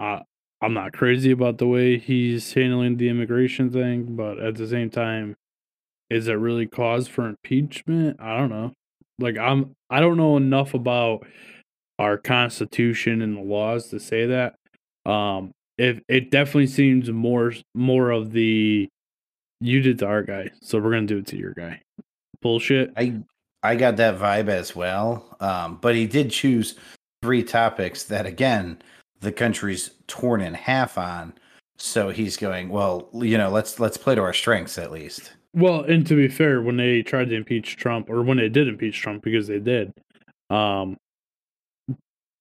I I'm not crazy about the way he's handling the immigration thing, but at the same time, is it really cause for impeachment? I don't know. Like I'm, I don't know enough about our constitution and the laws to say that. Um, if it definitely seems more more of the you did to our guy, so we're gonna do it to your guy. Bullshit. I I got that vibe as well. Um, but he did choose three topics that again the country's torn in half on. So he's going, well, you know, let's let's play to our strengths at least. Well, and to be fair, when they tried to impeach Trump, or when they did impeach Trump, because they did, um,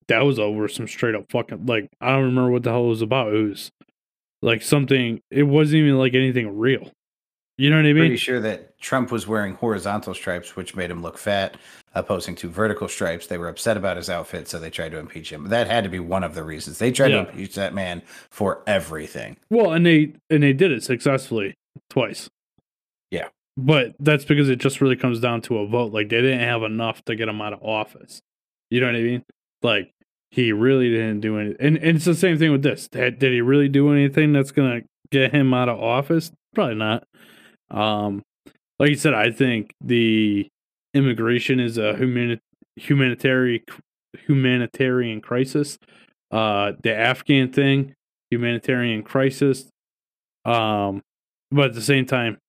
that was over some straight up fucking like I don't remember what the hell it was about. It was like something. It wasn't even like anything real. You know what I mean? Pretty sure that Trump was wearing horizontal stripes, which made him look fat, opposing to vertical stripes. They were upset about his outfit, so they tried to impeach him. That had to be one of the reasons. They tried Yeah. to impeach that man for everything. Well, and they and they did it successfully twice. Yeah. But that's because it just really comes down to a vote. Like they didn't have enough to get him out of office. You know what I mean? Like he really didn't do anything. And, and it's the same thing with this. Did, did he really do anything that's gonna get him out of office? Probably not. Um, like you said, I think the immigration is a humani- humanitarian humanitarian crisis. Uh, the Afghan thing, humanitarian crisis. Um, but at the same time,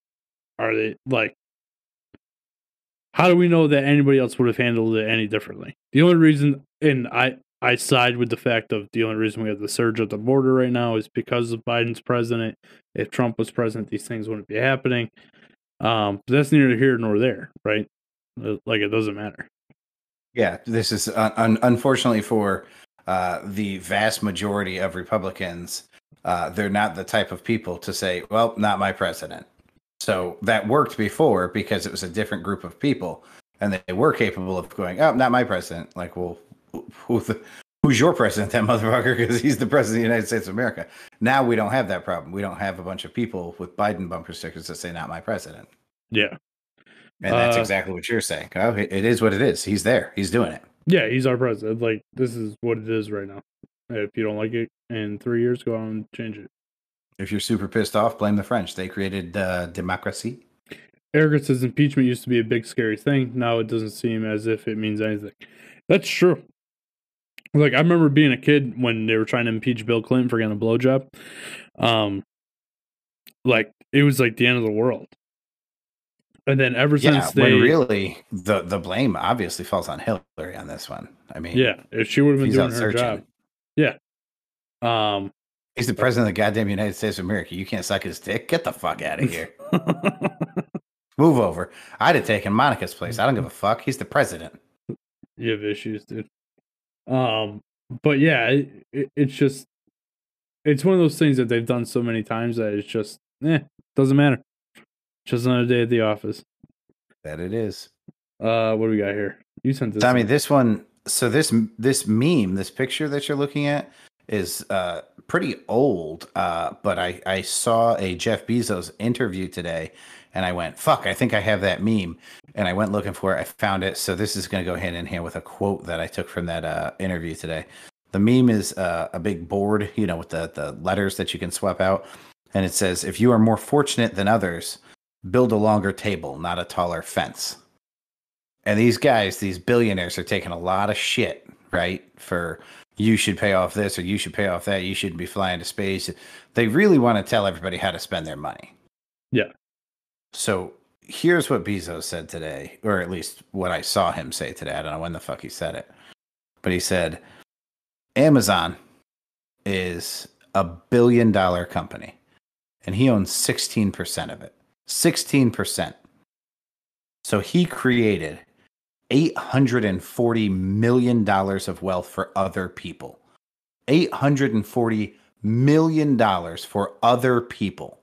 are they like? How do we know that anybody else would have handled it any differently? The only reason, and I I side with the fact of the only reason we have the surge at the border right now is because of Biden's president. If Trump was president, these things wouldn't be happening. Um, but that's neither here nor there, right? Uh, Like it doesn't matter. Yeah, this is un- un- unfortunately for uh, the vast majority of Republicans. Uh, they're not the type of people to say, "Well, not my president." So that worked before because it was a different group of people, and they were capable of going, "Oh, not my president." Like, well, who the, who's your president, that motherfucker? Because he's the president of the United States of America. Now we don't have that problem. We don't have a bunch of people with Biden bumper stickers that say, "Not my president," Yeah, and that's Uh, exactly what you're saying. Oh, it is what it is. He's there. He's doing it. yeah, he's our president. Like this is what it is right now. If you don't like it in three years, go on and change it. If you're super pissed off, blame the French. They created uh, democracy. Eric says impeachment used to be a big scary thing. Now it doesn't seem as if it means anything. That's true. Like I remember being a kid when they were trying to impeach Bill Clinton for getting a blowjob. Um, like it was like the end of the world. And then ever Yeah, since they, when really the the blame obviously falls on Hillary on this one. I mean, yeah, if she would have been doing her searching. job, yeah. Um, He's the president of the goddamn United States of America. You can't suck his dick. Get the fuck out of here. Move over. I'd have taken Monica's place. I don't give a fuck. He's the president. you have issues, dude. Um, but yeah, it, it, it's just it's one of those things that they've done so many times that it's just eh, doesn't matter. Just another day at the office. That it is. Uh, what do we got here? You sent this. Tommy, in. this one. So this this meme, this picture that you're looking at, is uh, pretty old. Uh, but I I saw a Jeff Bezos interview today, and I went, "Fuck! I think I have that meme." And I went looking for it. I found it. So this is going to go hand in hand with a quote that I took from that uh, interview today. The meme is uh, a big board, you know, with the the letters that you can swap out, and it says, "If you are more fortunate than others, build a longer table, not a taller fence." And these guys, these billionaires, are taking a lot of shit, right? For you should pay off this or you should pay off that. You shouldn't be flying to space. They really want to tell everybody how to spend their money. Yeah. So here's what Bezos said today, or at least what I saw him say today. I don't know when the fuck he said it, but he said Amazon is a billion dollar company and he owns 16% of it. 16%. So he created $840 million of wealth for other people. $840 million for other people.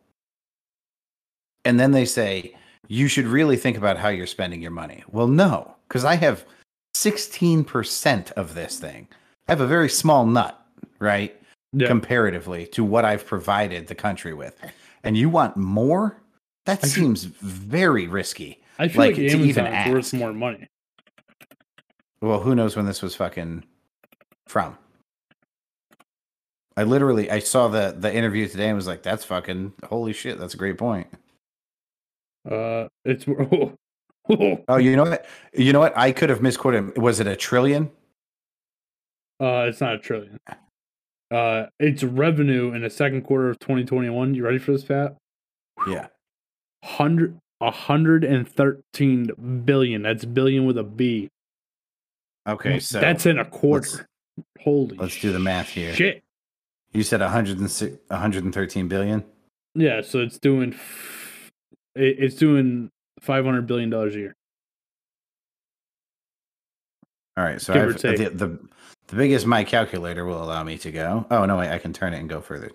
And then they say, you should really think about how you're spending your money. Well, no, because I have 16% of this thing. I have a very small nut, right? yeah. Comparatively to what I've provided the country with. And you want more? That I feel- seems very risky. I feel like, like, Amazon's even worth more money. Well, who knows when this was fucking from? I literally I saw the the interview today and was like, "That's fucking holy shit! That's a great point." Uh, it's oh, uh, Oh, you know what? You know what? I could have misquoted. Was it a trillion? uh, it's not a trillion. Uh, it's revenue in the second quarter of 2021. You ready for this, Fat? Yeah. Hundred, a hundred and thirteen billion. That's billion with a B. Okay, so that's in a let's- quarter. Holy, let's do the math here. Shit. You said 106, 113 billion. Yeah, so it's doing it, it's doing five hundred billion dollars a year. All right, so the, the the biggest my calculator will allow me to go. Oh no, wait, I can turn it and go further.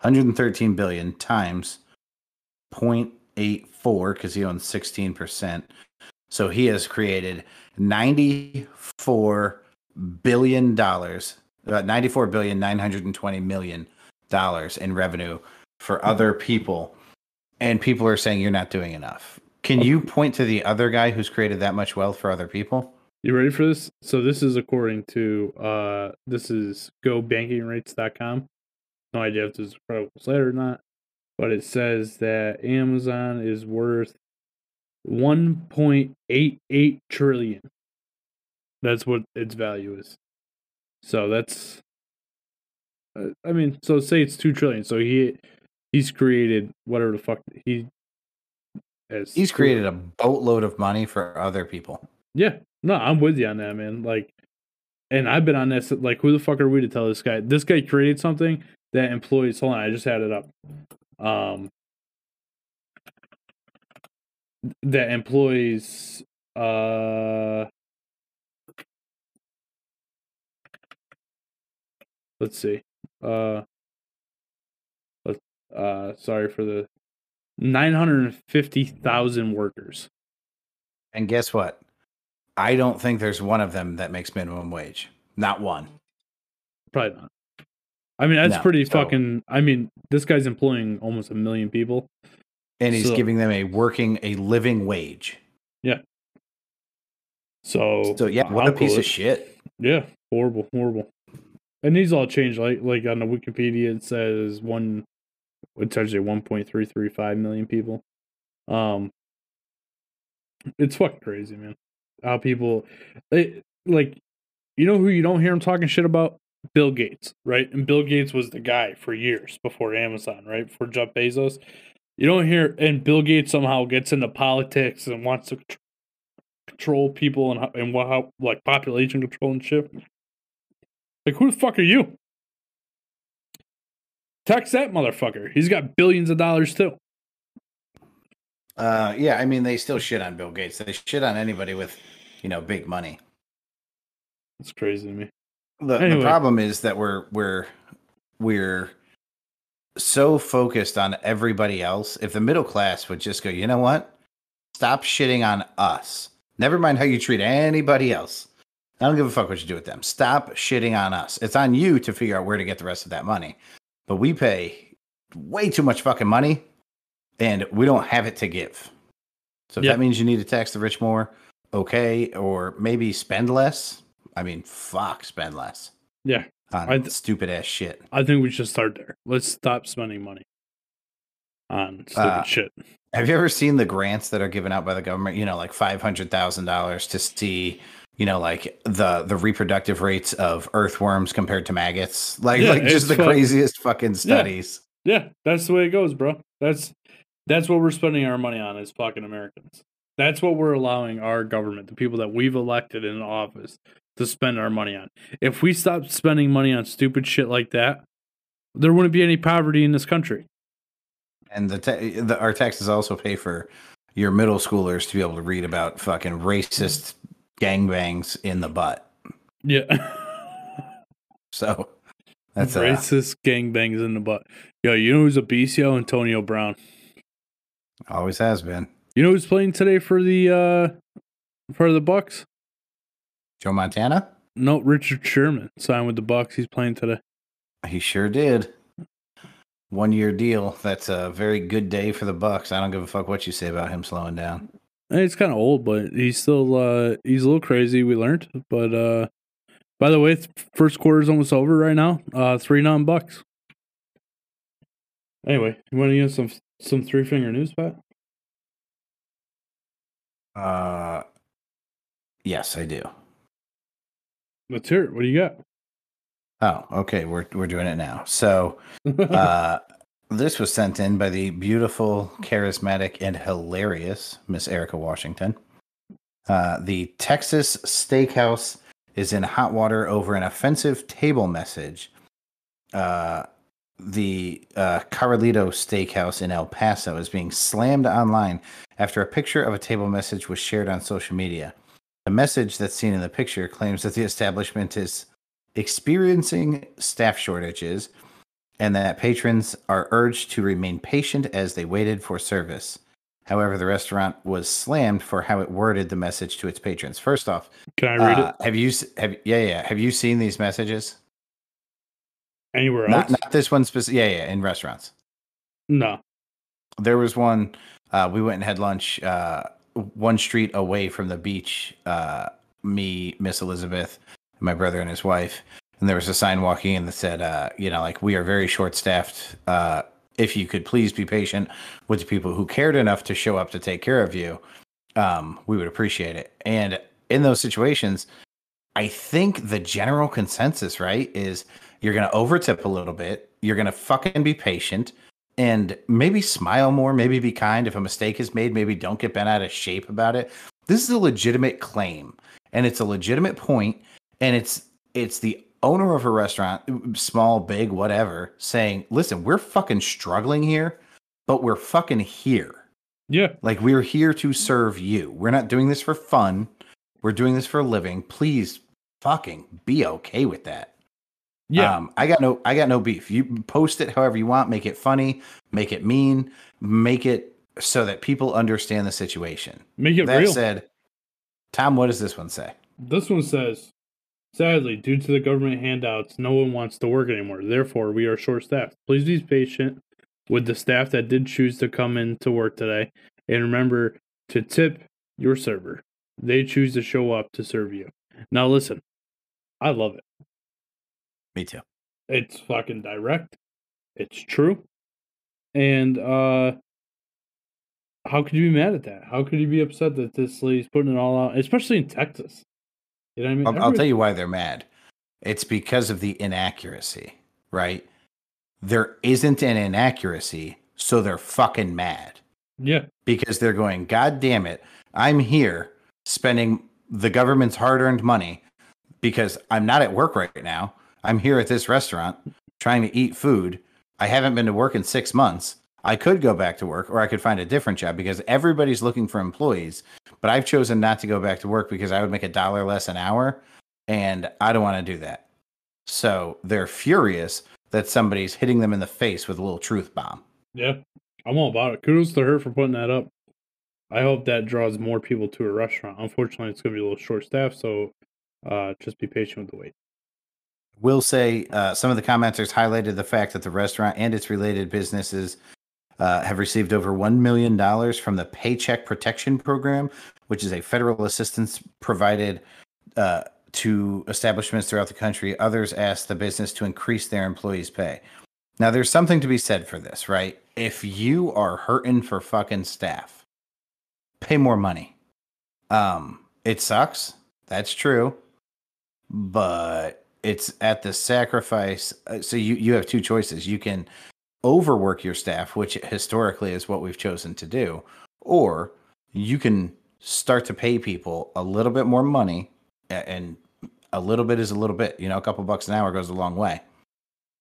113 billion times 0.84 because he owns 16 percent. So he has created 94 billion dollars, about 94 billion 920 million dollars in revenue for hmm. other people, and people are saying you're not doing enough. Can you point to the other guy who's created that much wealth for other people? You ready for this? So this is according to uh this is gobankingrates.com. No idea if this is a credible site or not, but it says that Amazon is worth 1.88 trillion. That's what its value is. So that's uh, I mean, so say it's 2 trillion. So he he's created whatever the fuck he has He's created a boatload of money for other people. Yeah, no, I'm with you on that, man. Like, and I've been on this. Like, who the fuck are we to tell this guy? This guy created something that employees. Hold on, I just had it up. Um, that employees. Uh, let's see. Uh, uh, sorry for the nine hundred fifty thousand workers. And guess what? I don't think there's one of them that makes minimum wage. Not one. Probably not. I mean, that's No, pretty so- fucking. I mean, this guy's employing almost a million people. And he's So- giving them a working, a living wage. Yeah. So, So yeah, what a piece of shit. Yeah, horrible, horrible. And these all change. Like, like on the Wikipedia, it says one. It's actually one point three three five million people. Um, it's fucking crazy, man. How people, it, like, you know who you don't hear them talking shit about? Bill Gates, right? And Bill Gates was the guy for years before Amazon, right? Before Jeff Bezos. You don't hear, and Bill Gates somehow gets into politics and wants to control people and and what how like population control and shit. Like, who the fuck are you? Text that motherfucker. He's got billions of dollars too. Uh, yeah, I mean, they still shit on Bill Gates. They shit on anybody with, you know, big money. It's crazy to me. The, Anyway. the problem is that we're we're we're so focused on everybody else. If the middle class would just go, you know what? Stop shitting on us. Never mind how you treat anybody else. I don't give a fuck what you do with them. Stop shitting on us. It's on you to figure out where to get the rest of that money. But we pay way too much fucking money and we don't have it to give. So if Yep. that means you need to tax the rich more, okay, or maybe spend less. I mean, fuck, spend less Yeah, on I th- stupid ass shit. I think we should start there. Let's stop spending money on stupid Uh, shit. Have you ever seen the grants that are given out by the government? You know, like five hundred thousand dollars to see, you know, like the the reproductive rates of earthworms compared to maggots. Like, Yeah, like just the fuck- craziest fucking studies. Yeah, that's the way it goes, bro. That's that's what we're spending our money on as fucking Americans. That's what we're allowing our government, the people that we've elected in office, to spend our money on. If we stopped spending money on stupid shit like that, there wouldn't be any poverty in this country. And the, ta- the our taxes also pay for your middle schoolers to be able to read about fucking racist gangbangs in the butt. Yeah. So that's racist racist gangbangs in the butt. Yo, you know who's a beast, yo? Antonio Brown. always has been. You know who's playing today for the uh for the Bucs? Joe Montana. No, Richard Sherman signed with the Bucs. He's playing today. He sure did. One year deal. That's a very good day for the Bucs. I don't give a fuck what you say about him slowing down. Eh, He's kind of old, but he's still uh he's a little crazy. We learned, but uh by the way, th- first is almost over right now. Uh three non Bucs. Anyway, you want to give some some three finger news, Pat? Uh, yes, I do. Let's hear it. What do you got? Oh, okay. We're we're doing it now. So, uh, this was sent in by the beautiful, charismatic, and hilarious Miss Erica Washington. Uh, the Texas Steakhouse is in hot water over an offensive table message. Uh, the uh, Carlito Steakhouse in El Paso is being slammed online after a picture of a table message was shared on social media. The message that's seen in the picture claims that the establishment is experiencing staff shortages and that patrons are urged to remain patient as they waited for service. However, the restaurant was slammed for how it worded the message to its patrons. First off, Can I read uh, have you have yeah yeah have you seen these messages? anywhere Not else? not this one specific. Yeah yeah in restaurants. No. There was one. Uh, we went and had lunch uh, one street away from the beach. Uh, me, Miss Elizabeth, my brother and his wife, and there was a sign walking in that said, uh, you know, like we are very short staffed. Uh, if you could please be patient with the people who cared enough to show up to take care of you, um, we would appreciate it. And in those situations, I think the general consensus, right, is you're going to overtip a little bit. You're going to fucking be patient and maybe smile more, maybe be kind. If a mistake is made, maybe don't get bent out of shape about it. This is a legitimate claim and it's a legitimate point and it's it's the owner of a restaurant, small, big, whatever, saying, "Listen, we're fucking struggling here, but we're fucking here. Yeah. Like we're here to serve you. We're not doing this for fun. We're doing this for a living. Please fucking be okay with that." Yeah. Um, I got no I got no beef. You post it however you want, make it funny, make it mean, make it so that people understand the situation. Make it that real. said, Tom, what does this one say? This one says, sadly, due to the government handouts, no one wants to work anymore. Therefore, we are short staffed. Please be patient with the staff that did choose to come in to work today. And remember to tip your server. They choose to show up to serve you. Now, listen, I love it. Me too. It's fucking direct. It's true. And uh how could you be mad at that? How could you be upset that this lady's putting it all out, especially in Texas? You know what I mean? I'll, I'll tell you why they're mad. It's because of the inaccuracy, right? There isn't an inaccuracy, so they're fucking mad. Yeah. because they're going, God damn it, I'm here spending the government's hard earned money because I'm not at work right now. I'm here at this restaurant trying to eat food. I haven't been to work in six months. I could go back to work or I could find a different job because everybody's looking for employees. But I've chosen not to go back to work because I would make a dollar less an hour and I don't want to do that. So they're furious that somebody's hitting them in the face with a little truth bomb. Yeah. I'm all about it. Kudos to her for putting that up. I hope that draws more people to a restaurant. Unfortunately, it's going to be a little short staffed, so uh, just be patient with the wait. will say uh, some of the commenters highlighted the fact that the restaurant and its related businesses uh, have received over $1 million from the Paycheck Protection Program, which is a federal assistance provided uh, to establishments throughout the country. Others asked the business to increase their employees' pay. Now, there's something to be said for this, right? If you are hurting for fucking staff, pay more money. Um, it sucks. That's true. But it's at the sacrifice. uh, So you, you have two choices. You can overwork your staff, which historically is what we've chosen to do, or you can start to pay people a little bit more money and a little bit is a little bit, you know, a couple bucks an hour goes a long way.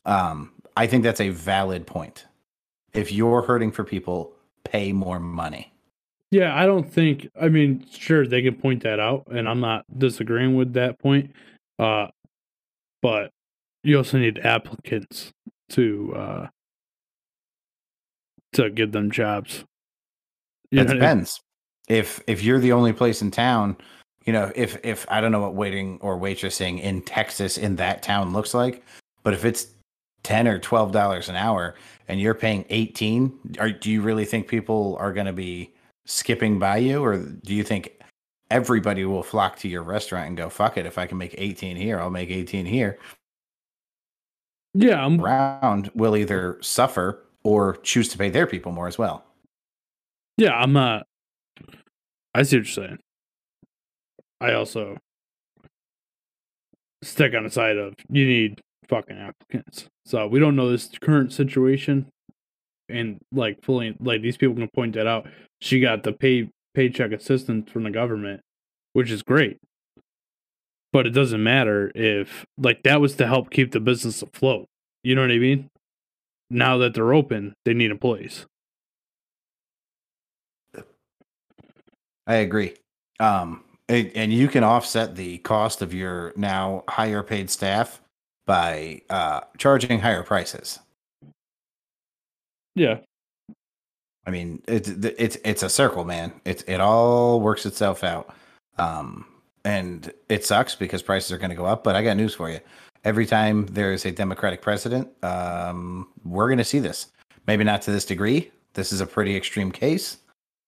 Um, I think that's a valid point. If you're hurting for people, pay more money. Yeah, I don't think. I mean, sure, they can point that out, and I'm not disagreeing with that point. Uh, but you also need applicants to uh, to give them jobs. You It what I mean? depends. If if you're the only place in town, you know, if if I don't know what waiting or waitressing in Texas in that town looks like, but if it's ten or twelve dollars an hour and you're paying eighteen, are do you really think people are going to be skipping by you, or do you think everybody will flock to your restaurant and go, "Fuck it, if I can make eighteen here, I'll make eighteen here." Yeah, I'm, Round will either suffer or choose to pay their people more as well. yeah, I'm not. I see what you're saying. I also stick on the side of you need fucking applicants. So we don't know this current situation, and like fully, like these people can point that out. She got the pay paycheck assistance from the government, which is great. But it doesn't matter if like that was to help keep the business afloat. You know what I mean? Now that they're open, they need employees. I agree. Um, and, you can offset the cost of your now higher paid staff by uh, charging higher prices. Yeah. I mean, it's it's it's a circle, man. It's it all works itself out. Um, and it sucks because prices are going to go up. But I got news for you. Every time there's a Democratic president, um, we're going to see this. Maybe not to this degree. This is a pretty extreme case,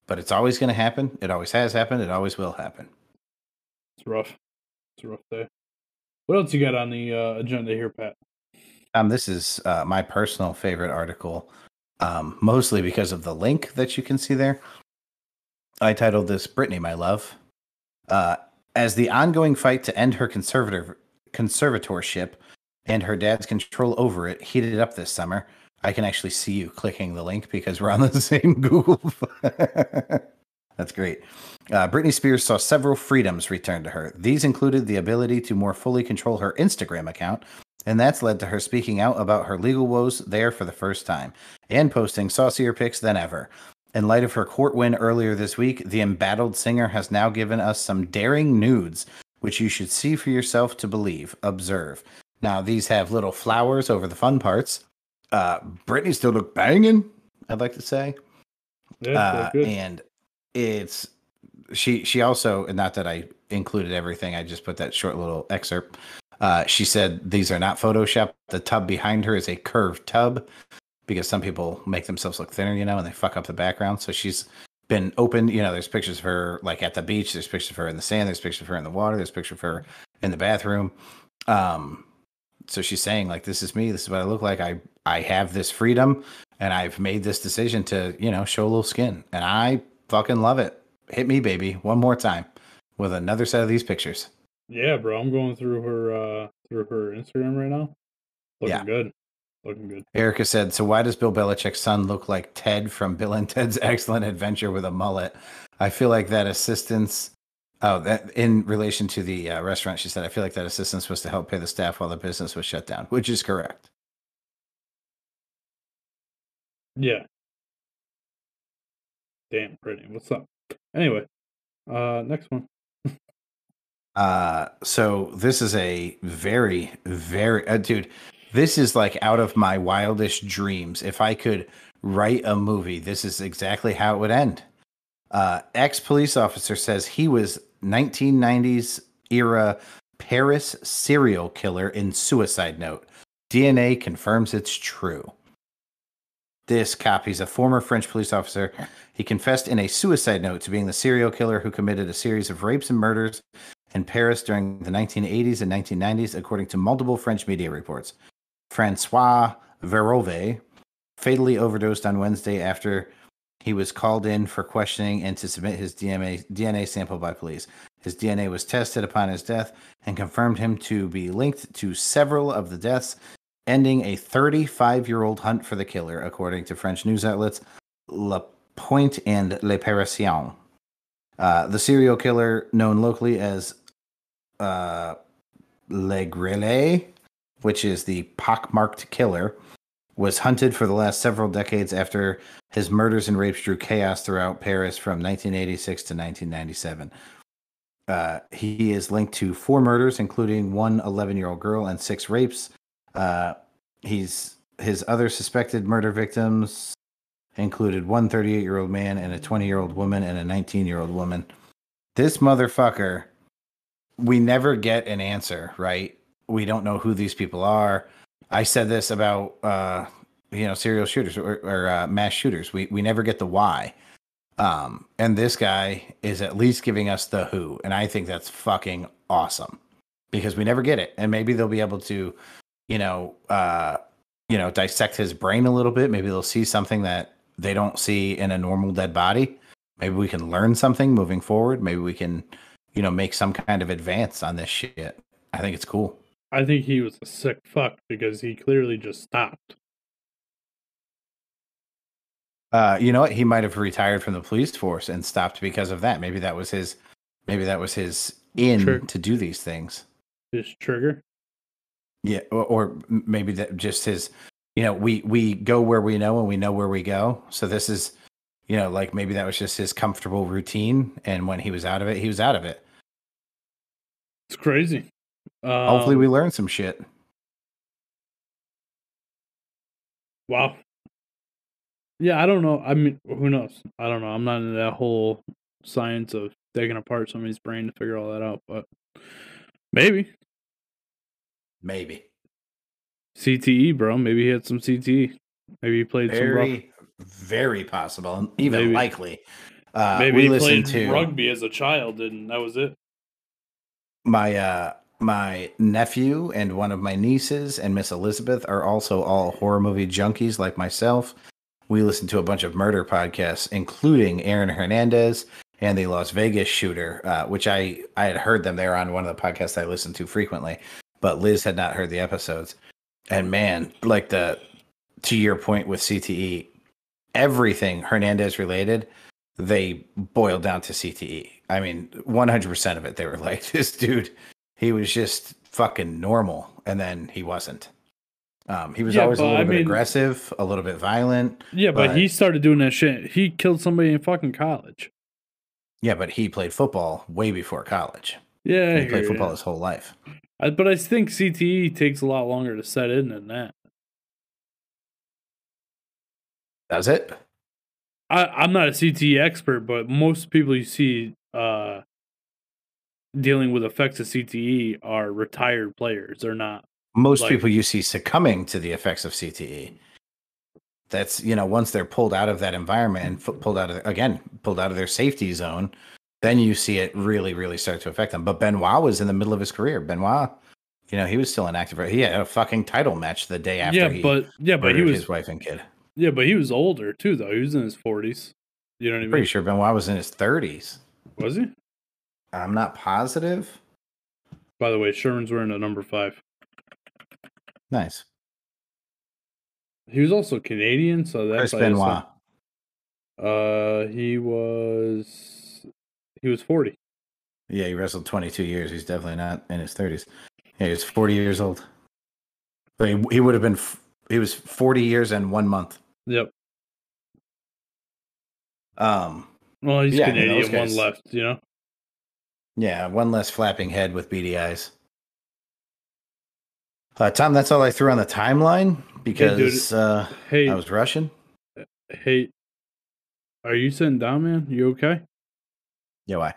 but it's always going to happen. It always has happened. It always will happen. It's rough. It's a rough day. What else you got on the uh, agenda here, Pat? Um, this is uh, my personal favorite article, um, mostly because of the link that you can see there. I titled this "Britney, My Love." Uh, as the ongoing fight to end her conservative conservatorship and her dad's control over it heated up this summer, I can actually see you clicking the link because we're on the same Google. That's great. Uh, Britney Spears saw several freedoms returned to her. These included the ability to more fully control her Instagram account, and that's led to her speaking out about her legal woes there for the first time and posting saucier pics than ever. In light of her court win earlier this week, the embattled singer has now given us some daring nudes, which you should see for yourself to believe. Observe. Now, these have little flowers over the fun parts. Uh, Britney still look banging, I'd like to say. Yeah, Uh, and it's she she also and not that I included everything, I just put that short little excerpt. Uh, she said these are not Photoshop. The tub behind her is a curved tub because some people make themselves look thinner, you know, and they fuck up the background. So she's been open. You know, there's pictures of her like at the beach. There's pictures of her in the sand. There's pictures of her in the water. There's pictures of her in the bathroom. Um, so she's saying like, "This is me. This is what I look like. I I have this freedom, and I've made this decision to you know show a little skin, and I fucking love it. Hit me, baby, one more time with another set of these pictures. yeah, bro. I'm going through her uh through her Instagram right now. Looking Yeah. good. Looking good. Erica said, "So why does Bill Belichick's son look like Ted from Bill and Ted's Excellent Adventure with a mullet? I feel like that assistance. Oh, that in relation to the uh, restaurant, she said, I feel like that assistance was to help pay the staff while the business was shut down, which is correct. Yeah. Damn, pretty. What's up? Anyway, uh, next one. Uh, so this is a very, very, uh, dude, this is like out of my wildest dreams. If I could write a movie, this is exactly how it would end. Uh, ex police officer says he was 1990s era Paris serial killer in Suicide Note. DNA confirms it's true. This copies a former French police officer. He confessed in a suicide note to being the serial killer who committed a series of rapes and murders in Paris during the 1980s and 1990s, according to multiple French media reports. Francois Verove fatally overdosed on Wednesday after he was called in for questioning and to submit his DNA, DNA sample by police. His DNA was tested upon his death and confirmed him to be linked to several of the deaths, ending a 35 year old hunt for the killer, according to French news outlets Le Point and Le Parisien. Uh, the serial killer, known locally as uh, Le Grêlé, which is the pockmarked killer, was hunted for the last several decades after his murders and rapes drew chaos throughout Paris from 1986 to 1997. Uh, he is linked to four murders, including one 11 year old girl and six rapes. Uh, he's his other suspected murder victims included one 38 year old man and a 20 year old woman and a 19 year old woman. This motherfucker, we never get an answer, right? We don't know who these people are. I said this about uh, you know serial shooters or, or uh, mass shooters. We we never get the why. Um, and this guy is at least giving us the who, and I think that's fucking awesome because we never get it. And maybe they'll be able to, you know, uh, you know, dissect his brain a little bit. Maybe they'll see something that they don't see in a normal dead body. Maybe we can learn something moving forward. Maybe we can, you know, make some kind of advance on this shit. I think it's cool. I think he was a sick fuck because he clearly just stopped. Uh, you know what? He might have retired from the police force and stopped because of that. Maybe that was his. Maybe that was his in to do these things. His trigger. Yeah, or, or maybe that just his. you know, we we go where we know and we know where we go. So this is, you know, like maybe that was just his comfortable routine, and when he was out of it, he was out of it. It's crazy. Hopefully, Um, we learn some shit. Wow. Yeah, I don't know. I mean, who knows? I don't know. I'm not into that whole science of taking apart somebody's brain to figure all that out, but maybe Maybe CTE, bro. Maybe he had some CTE. Maybe he played very, very possible, and even Maybe. likely. Uh, Maybe we he listened played to rugby as a child, and that was it. my uh my nephew and one of my nieces and Miss Elizabeth are also all horror movie junkies like myself. We listen to a bunch of murder podcasts, including Aaron Hernandez and the Las Vegas shooter, uh, which I I had heard them. They were on one of the podcasts I listen to frequently, but Liz had not heard the episodes. And man, like the to your point with CTE, everything Hernandez related, they boiled down to CTE. I mean, 100% of it, they were like, this dude, he was just fucking normal. And then he wasn't. Um, he was Yeah, always a little I bit mean- aggressive, a little bit violent. Yeah, but, But- he started doing that shit. He killed somebody in fucking college. Yeah, but he played football way before college. Yeah, he played football his whole life. I, but I think CTE takes a lot longer to set in than that. Does it? I, I'm not a CTE expert, but most people you see uh, dealing with effects of CTE are retired players. They're not. Most Like- people you see succumbing to the effects of CTE. That's you know once they're pulled out of that environment and pulled out of again pulled out of their safety zone, then you see it really really start to affect them. But Benoit was in the middle of his career. Benoit, you know, he was still an active. He had a fucking title match the day after yeah, he but yeah, but he was his wife and kid. yeah, but he was older too, though. He was in his 40s. You know what I mean? Pretty sure Benoit was in his thirties. Was he? I'm not positive. By the way, Sherman's wearing a number five. Nice, He was also Canadian, so that's Chris Benoit. Uh, he was he was 40. Yeah, he wrestled 22 years. He's definitely not in his 30s. Yeah, he was 40 years old. But he, he would have been, he was 40 years and one month. Yep. Um, Well, he's Yeah, Canadian. One left. You know. Yeah, one less flapping head with beady eyes. Uh, Tom, that's all I threw on the timeline because uh, Hey, I was rushing. hey, are you sitting down, man? You okay? Yeah, why?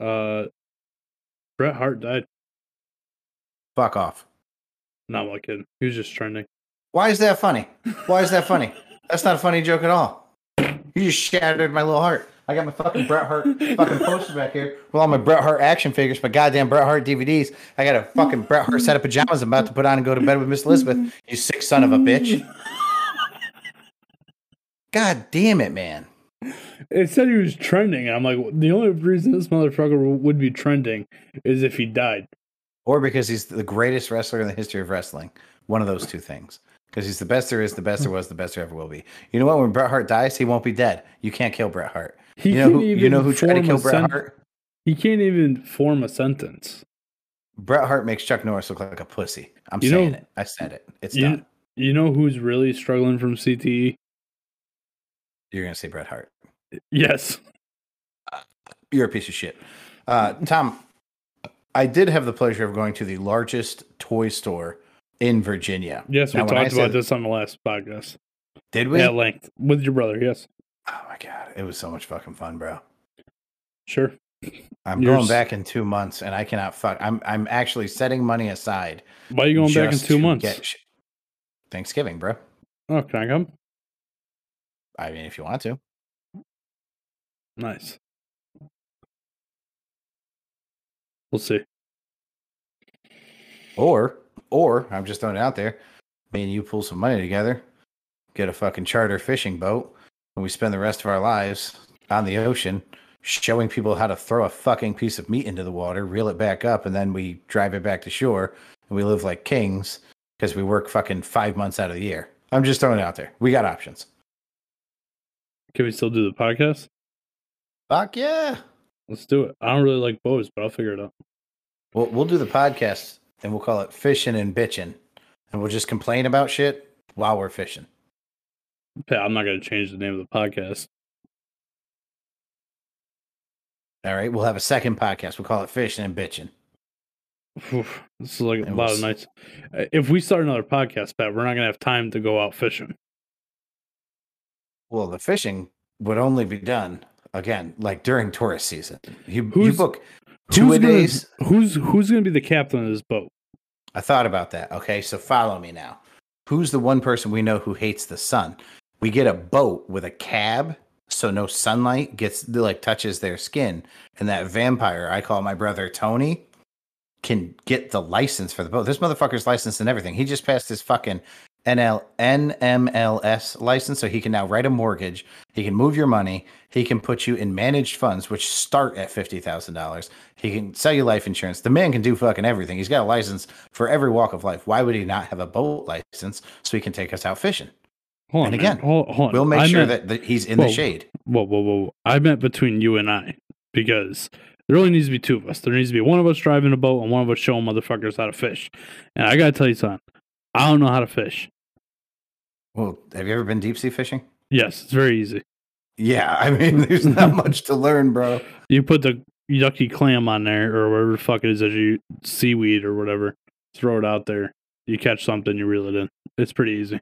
Uh, Bret Hart died. Fuck off. Not like kidding. He was just trending. Why is that funny? Why is that funny? That's not a funny joke at all. You just shattered my little heart. I got my fucking Bret Hart fucking poster back here with all my Bret Hart action figures, my goddamn Bret Hart DVDs. I got a fucking Bret Hart set of pajamas I'm about to put on and go to bed with Miss Elizabeth. You sick son of a bitch. God damn it, man. It said he was trending. I'm like, the only reason this motherfucker would be trending is if he died. Or because he's the greatest wrestler in the history of wrestling. One of those two things. Because he's the best there is, the best there was, the best there ever will be. You know what? When Bret Hart dies, he won't be dead. You can't kill Bret Hart. He You know can't who? You know who tried to kill Bret sen- Hart? He can't even form a sentence. Bret Hart makes Chuck Norris look like a pussy. I'm You saying know- it. I said it. It's You, done. you know who's really struggling from CTE? You're gonna say Bret Hart. Yes. You're a piece of shit. Uh, Tom, I did have the pleasure of going to the largest toy store in Virginia. Yes, we Now, I talked about this on the last podcast Did we? at length with your brother. Yes. Oh my god, it was so much fucking fun, bro. Sure. I'm You're going back in two months, and I cannot fuck. I'm I'm actually setting money aside. Why are you going back in two months? get sh- Thanksgiving, bro. Oh, can I come? I mean, if you want to. Nice. We'll see. Or, or I'm just throwing it out there. Me and you pull some money together, get a fucking charter fishing boat, and we spend the rest of our lives on the ocean showing people how to throw a fucking piece of meat into the water, reel it back up, and then we drive it back to shore, and we live like kings because we work fucking five months out of the year. I'm just throwing it out there. We got options. Can we still do the podcast? Fuck yeah. Let's do it. I don't really like bows, but I'll figure it out. We'll we'll do the podcast and we'll call it fishing and bitching, and we'll just complain about shit while we're fishing. Pat, I'm not going to change the name of the podcast. All right, we'll have a second podcast. We'll call it Fishing and Bitching. Oof, this is like a And lot we'll of nights. Uh, If we start another podcast, Pat, we're not going to have time to go out fishing. Well, the fishing would only be done again like during tourist season. You you book two Who's a gonna- days. Who's who's going to be the captain of this boat? I thought about that. Okay, so follow me now. Who's the one person we know who hates the sun? We get a boat with a cab, so no sunlight gets like touches their skin, and that vampire I call my brother Tony can get the license for the boat. This motherfucker's licensed and everything. He just passed his fucking NL NMLS license, so he can now write a mortgage. He can move your money. He can put you in managed funds, which start at fifty thousand dollars. He can sell you life insurance. The man can do fucking everything. He's got a license for every walk of life. Why would he not have a boat license so he can take us out fishing? Hold on, And man. again, hold, hold on. We'll make I sure meant- that, that he's in Whoa. the shade. Whoa, whoa, whoa! whoa. I meant between you and I because there only needs to be two of us. There needs to be one of us driving a boat and one of us showing motherfuckers how to fish. And I gotta tell you something. I don't know how to fish. Well, have you ever been deep sea fishing? Yes, it's very easy. Yeah, I mean, there's not much to learn, bro. You put the yucky clam on there or whatever the fuck it is that you seaweed or whatever. Throw it out there. You catch something, you reel it in. It's pretty easy.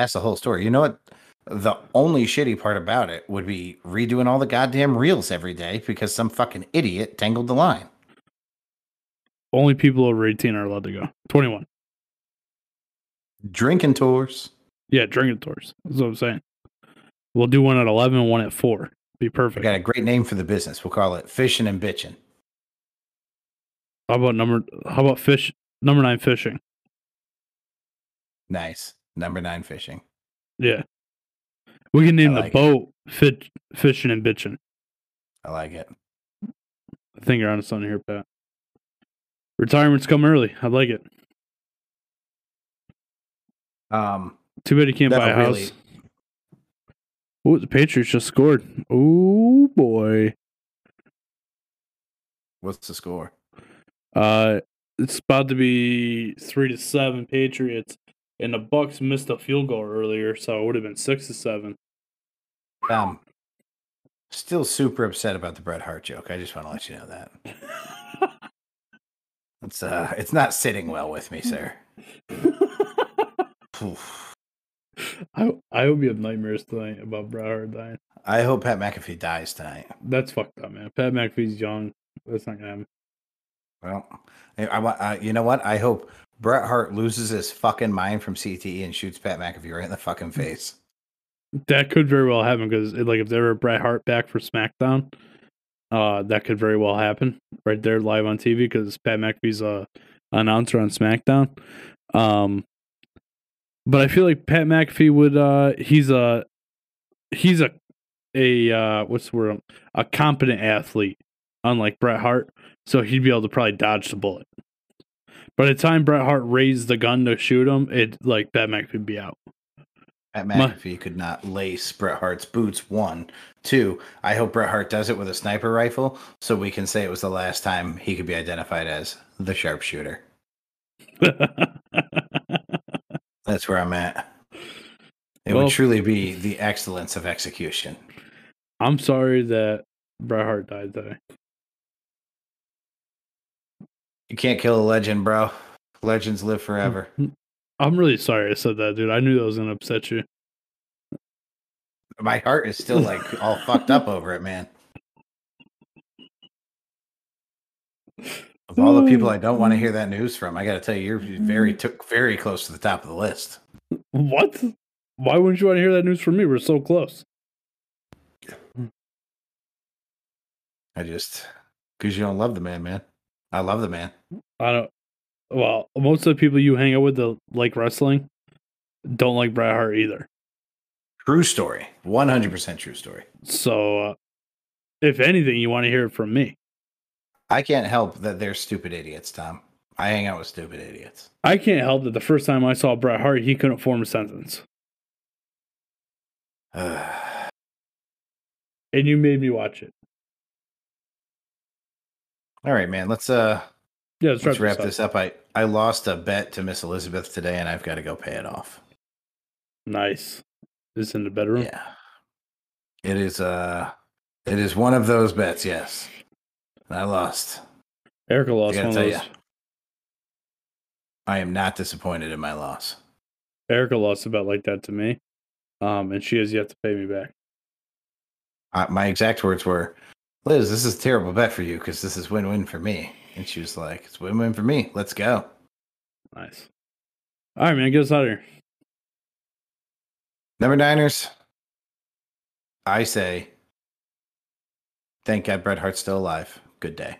That's the whole story. You know what? The only shitty part about it would be redoing all the goddamn reels every day because some fucking idiot tangled the line. Only people over 18 are allowed to go. 21. Drinking tours. Yeah, drinking tours. That's what I'm saying. We'll do one at 11 one at 4. Be perfect. got a great name for the business. We'll call it Fishing and Bitching. How about number how about fish number 9 fishing? Nice. Number nine fishing. Yeah. We can name I the boat fit, fishing and bitching. I like it. I think you're on something here, Pat. Retirement's come early. I like it. Um, Too bad you can't buy a house. really. Oh, the Patriots just scored. Oh boy. what's the score? Uh it's about to be three to seven Patriots. And the Bucs missed a field goal earlier, so it would have been six to seven. Um, still super upset about the Bret Hart joke. I just want to let you know that it's uh, it's not sitting well with me, sir. I I hope you have nightmares tonight about Bret Hart dying. I hope Pat McAfee dies tonight. That's fucked up, man. Pat McAfee's young. That's not gonna happen. Well, I, I you know what? I hope Bret Hart loses his fucking mind from CTE and shoots Pat McAfee right in the fucking face. That could very well happen because, like, if there were Bret Hart back for SmackDown, uh, that could very well happen right there live on TV because Pat McAfee's a announcer on SmackDown. Um, but I feel like Pat McAfee would. Uh, he's a he's a a uh, what's the word? A competent athlete, unlike Bret Hart. So he'd be able to probably dodge the bullet. By the time Bret Hart raised the gun to shoot him, it like Pat McAfee would be out. Pat My- McAfee could not lace Bret Hart's boots. One, two. I hope Bret Hart does it with a sniper rifle, so we can say it was the last time he could be identified as the sharpshooter. That's where I'm at. It Well- would truly be the excellence of execution. I'm sorry that Bret Hart died today. You can't kill a legend, bro. Legends live forever. I'm really sorry I said that, dude. I knew that was gonna upset you. My heart is still like all fucked up over it, man. Of all the people I don't want to hear that news from, I got to tell you, you're very took very close to the top of the list. What? Why wouldn't you want to hear that news from me? We're so close. I just because you don't love the man, man. I love the man. I don't. Well, most of the people you hang out with that like wrestling don't like Bret Hart either. True story, one hundred percent true story. So, uh, if anything, you want to hear it from me. I can't help that they're stupid idiots, Tom. I hang out with stupid idiots. I can't help that the first time I saw Bret Hart, he couldn't form a sentence, and you made me watch it. All right, man. Let's uh Yeah, let's, let's wrap, this up. I I lost a bet to Miss Elizabeth today, and I've got to go pay it off. Nice. Is in the bedroom? Yeah, it is. Uh, it is one of those bets. Yes, I lost. Erica lost gotta one of those. I am not disappointed in my loss. Erica lost a bet like that to me. Um, and she has yet to pay me back. Uh, my exact words were, "Liz, this is a terrible bet for you because this is win-win for me." And she was like, "It's win-win for me. Let's go." Nice. All right, man, get us out of here. Number Niners. I say, thank God Bret Hart's still alive. Good day.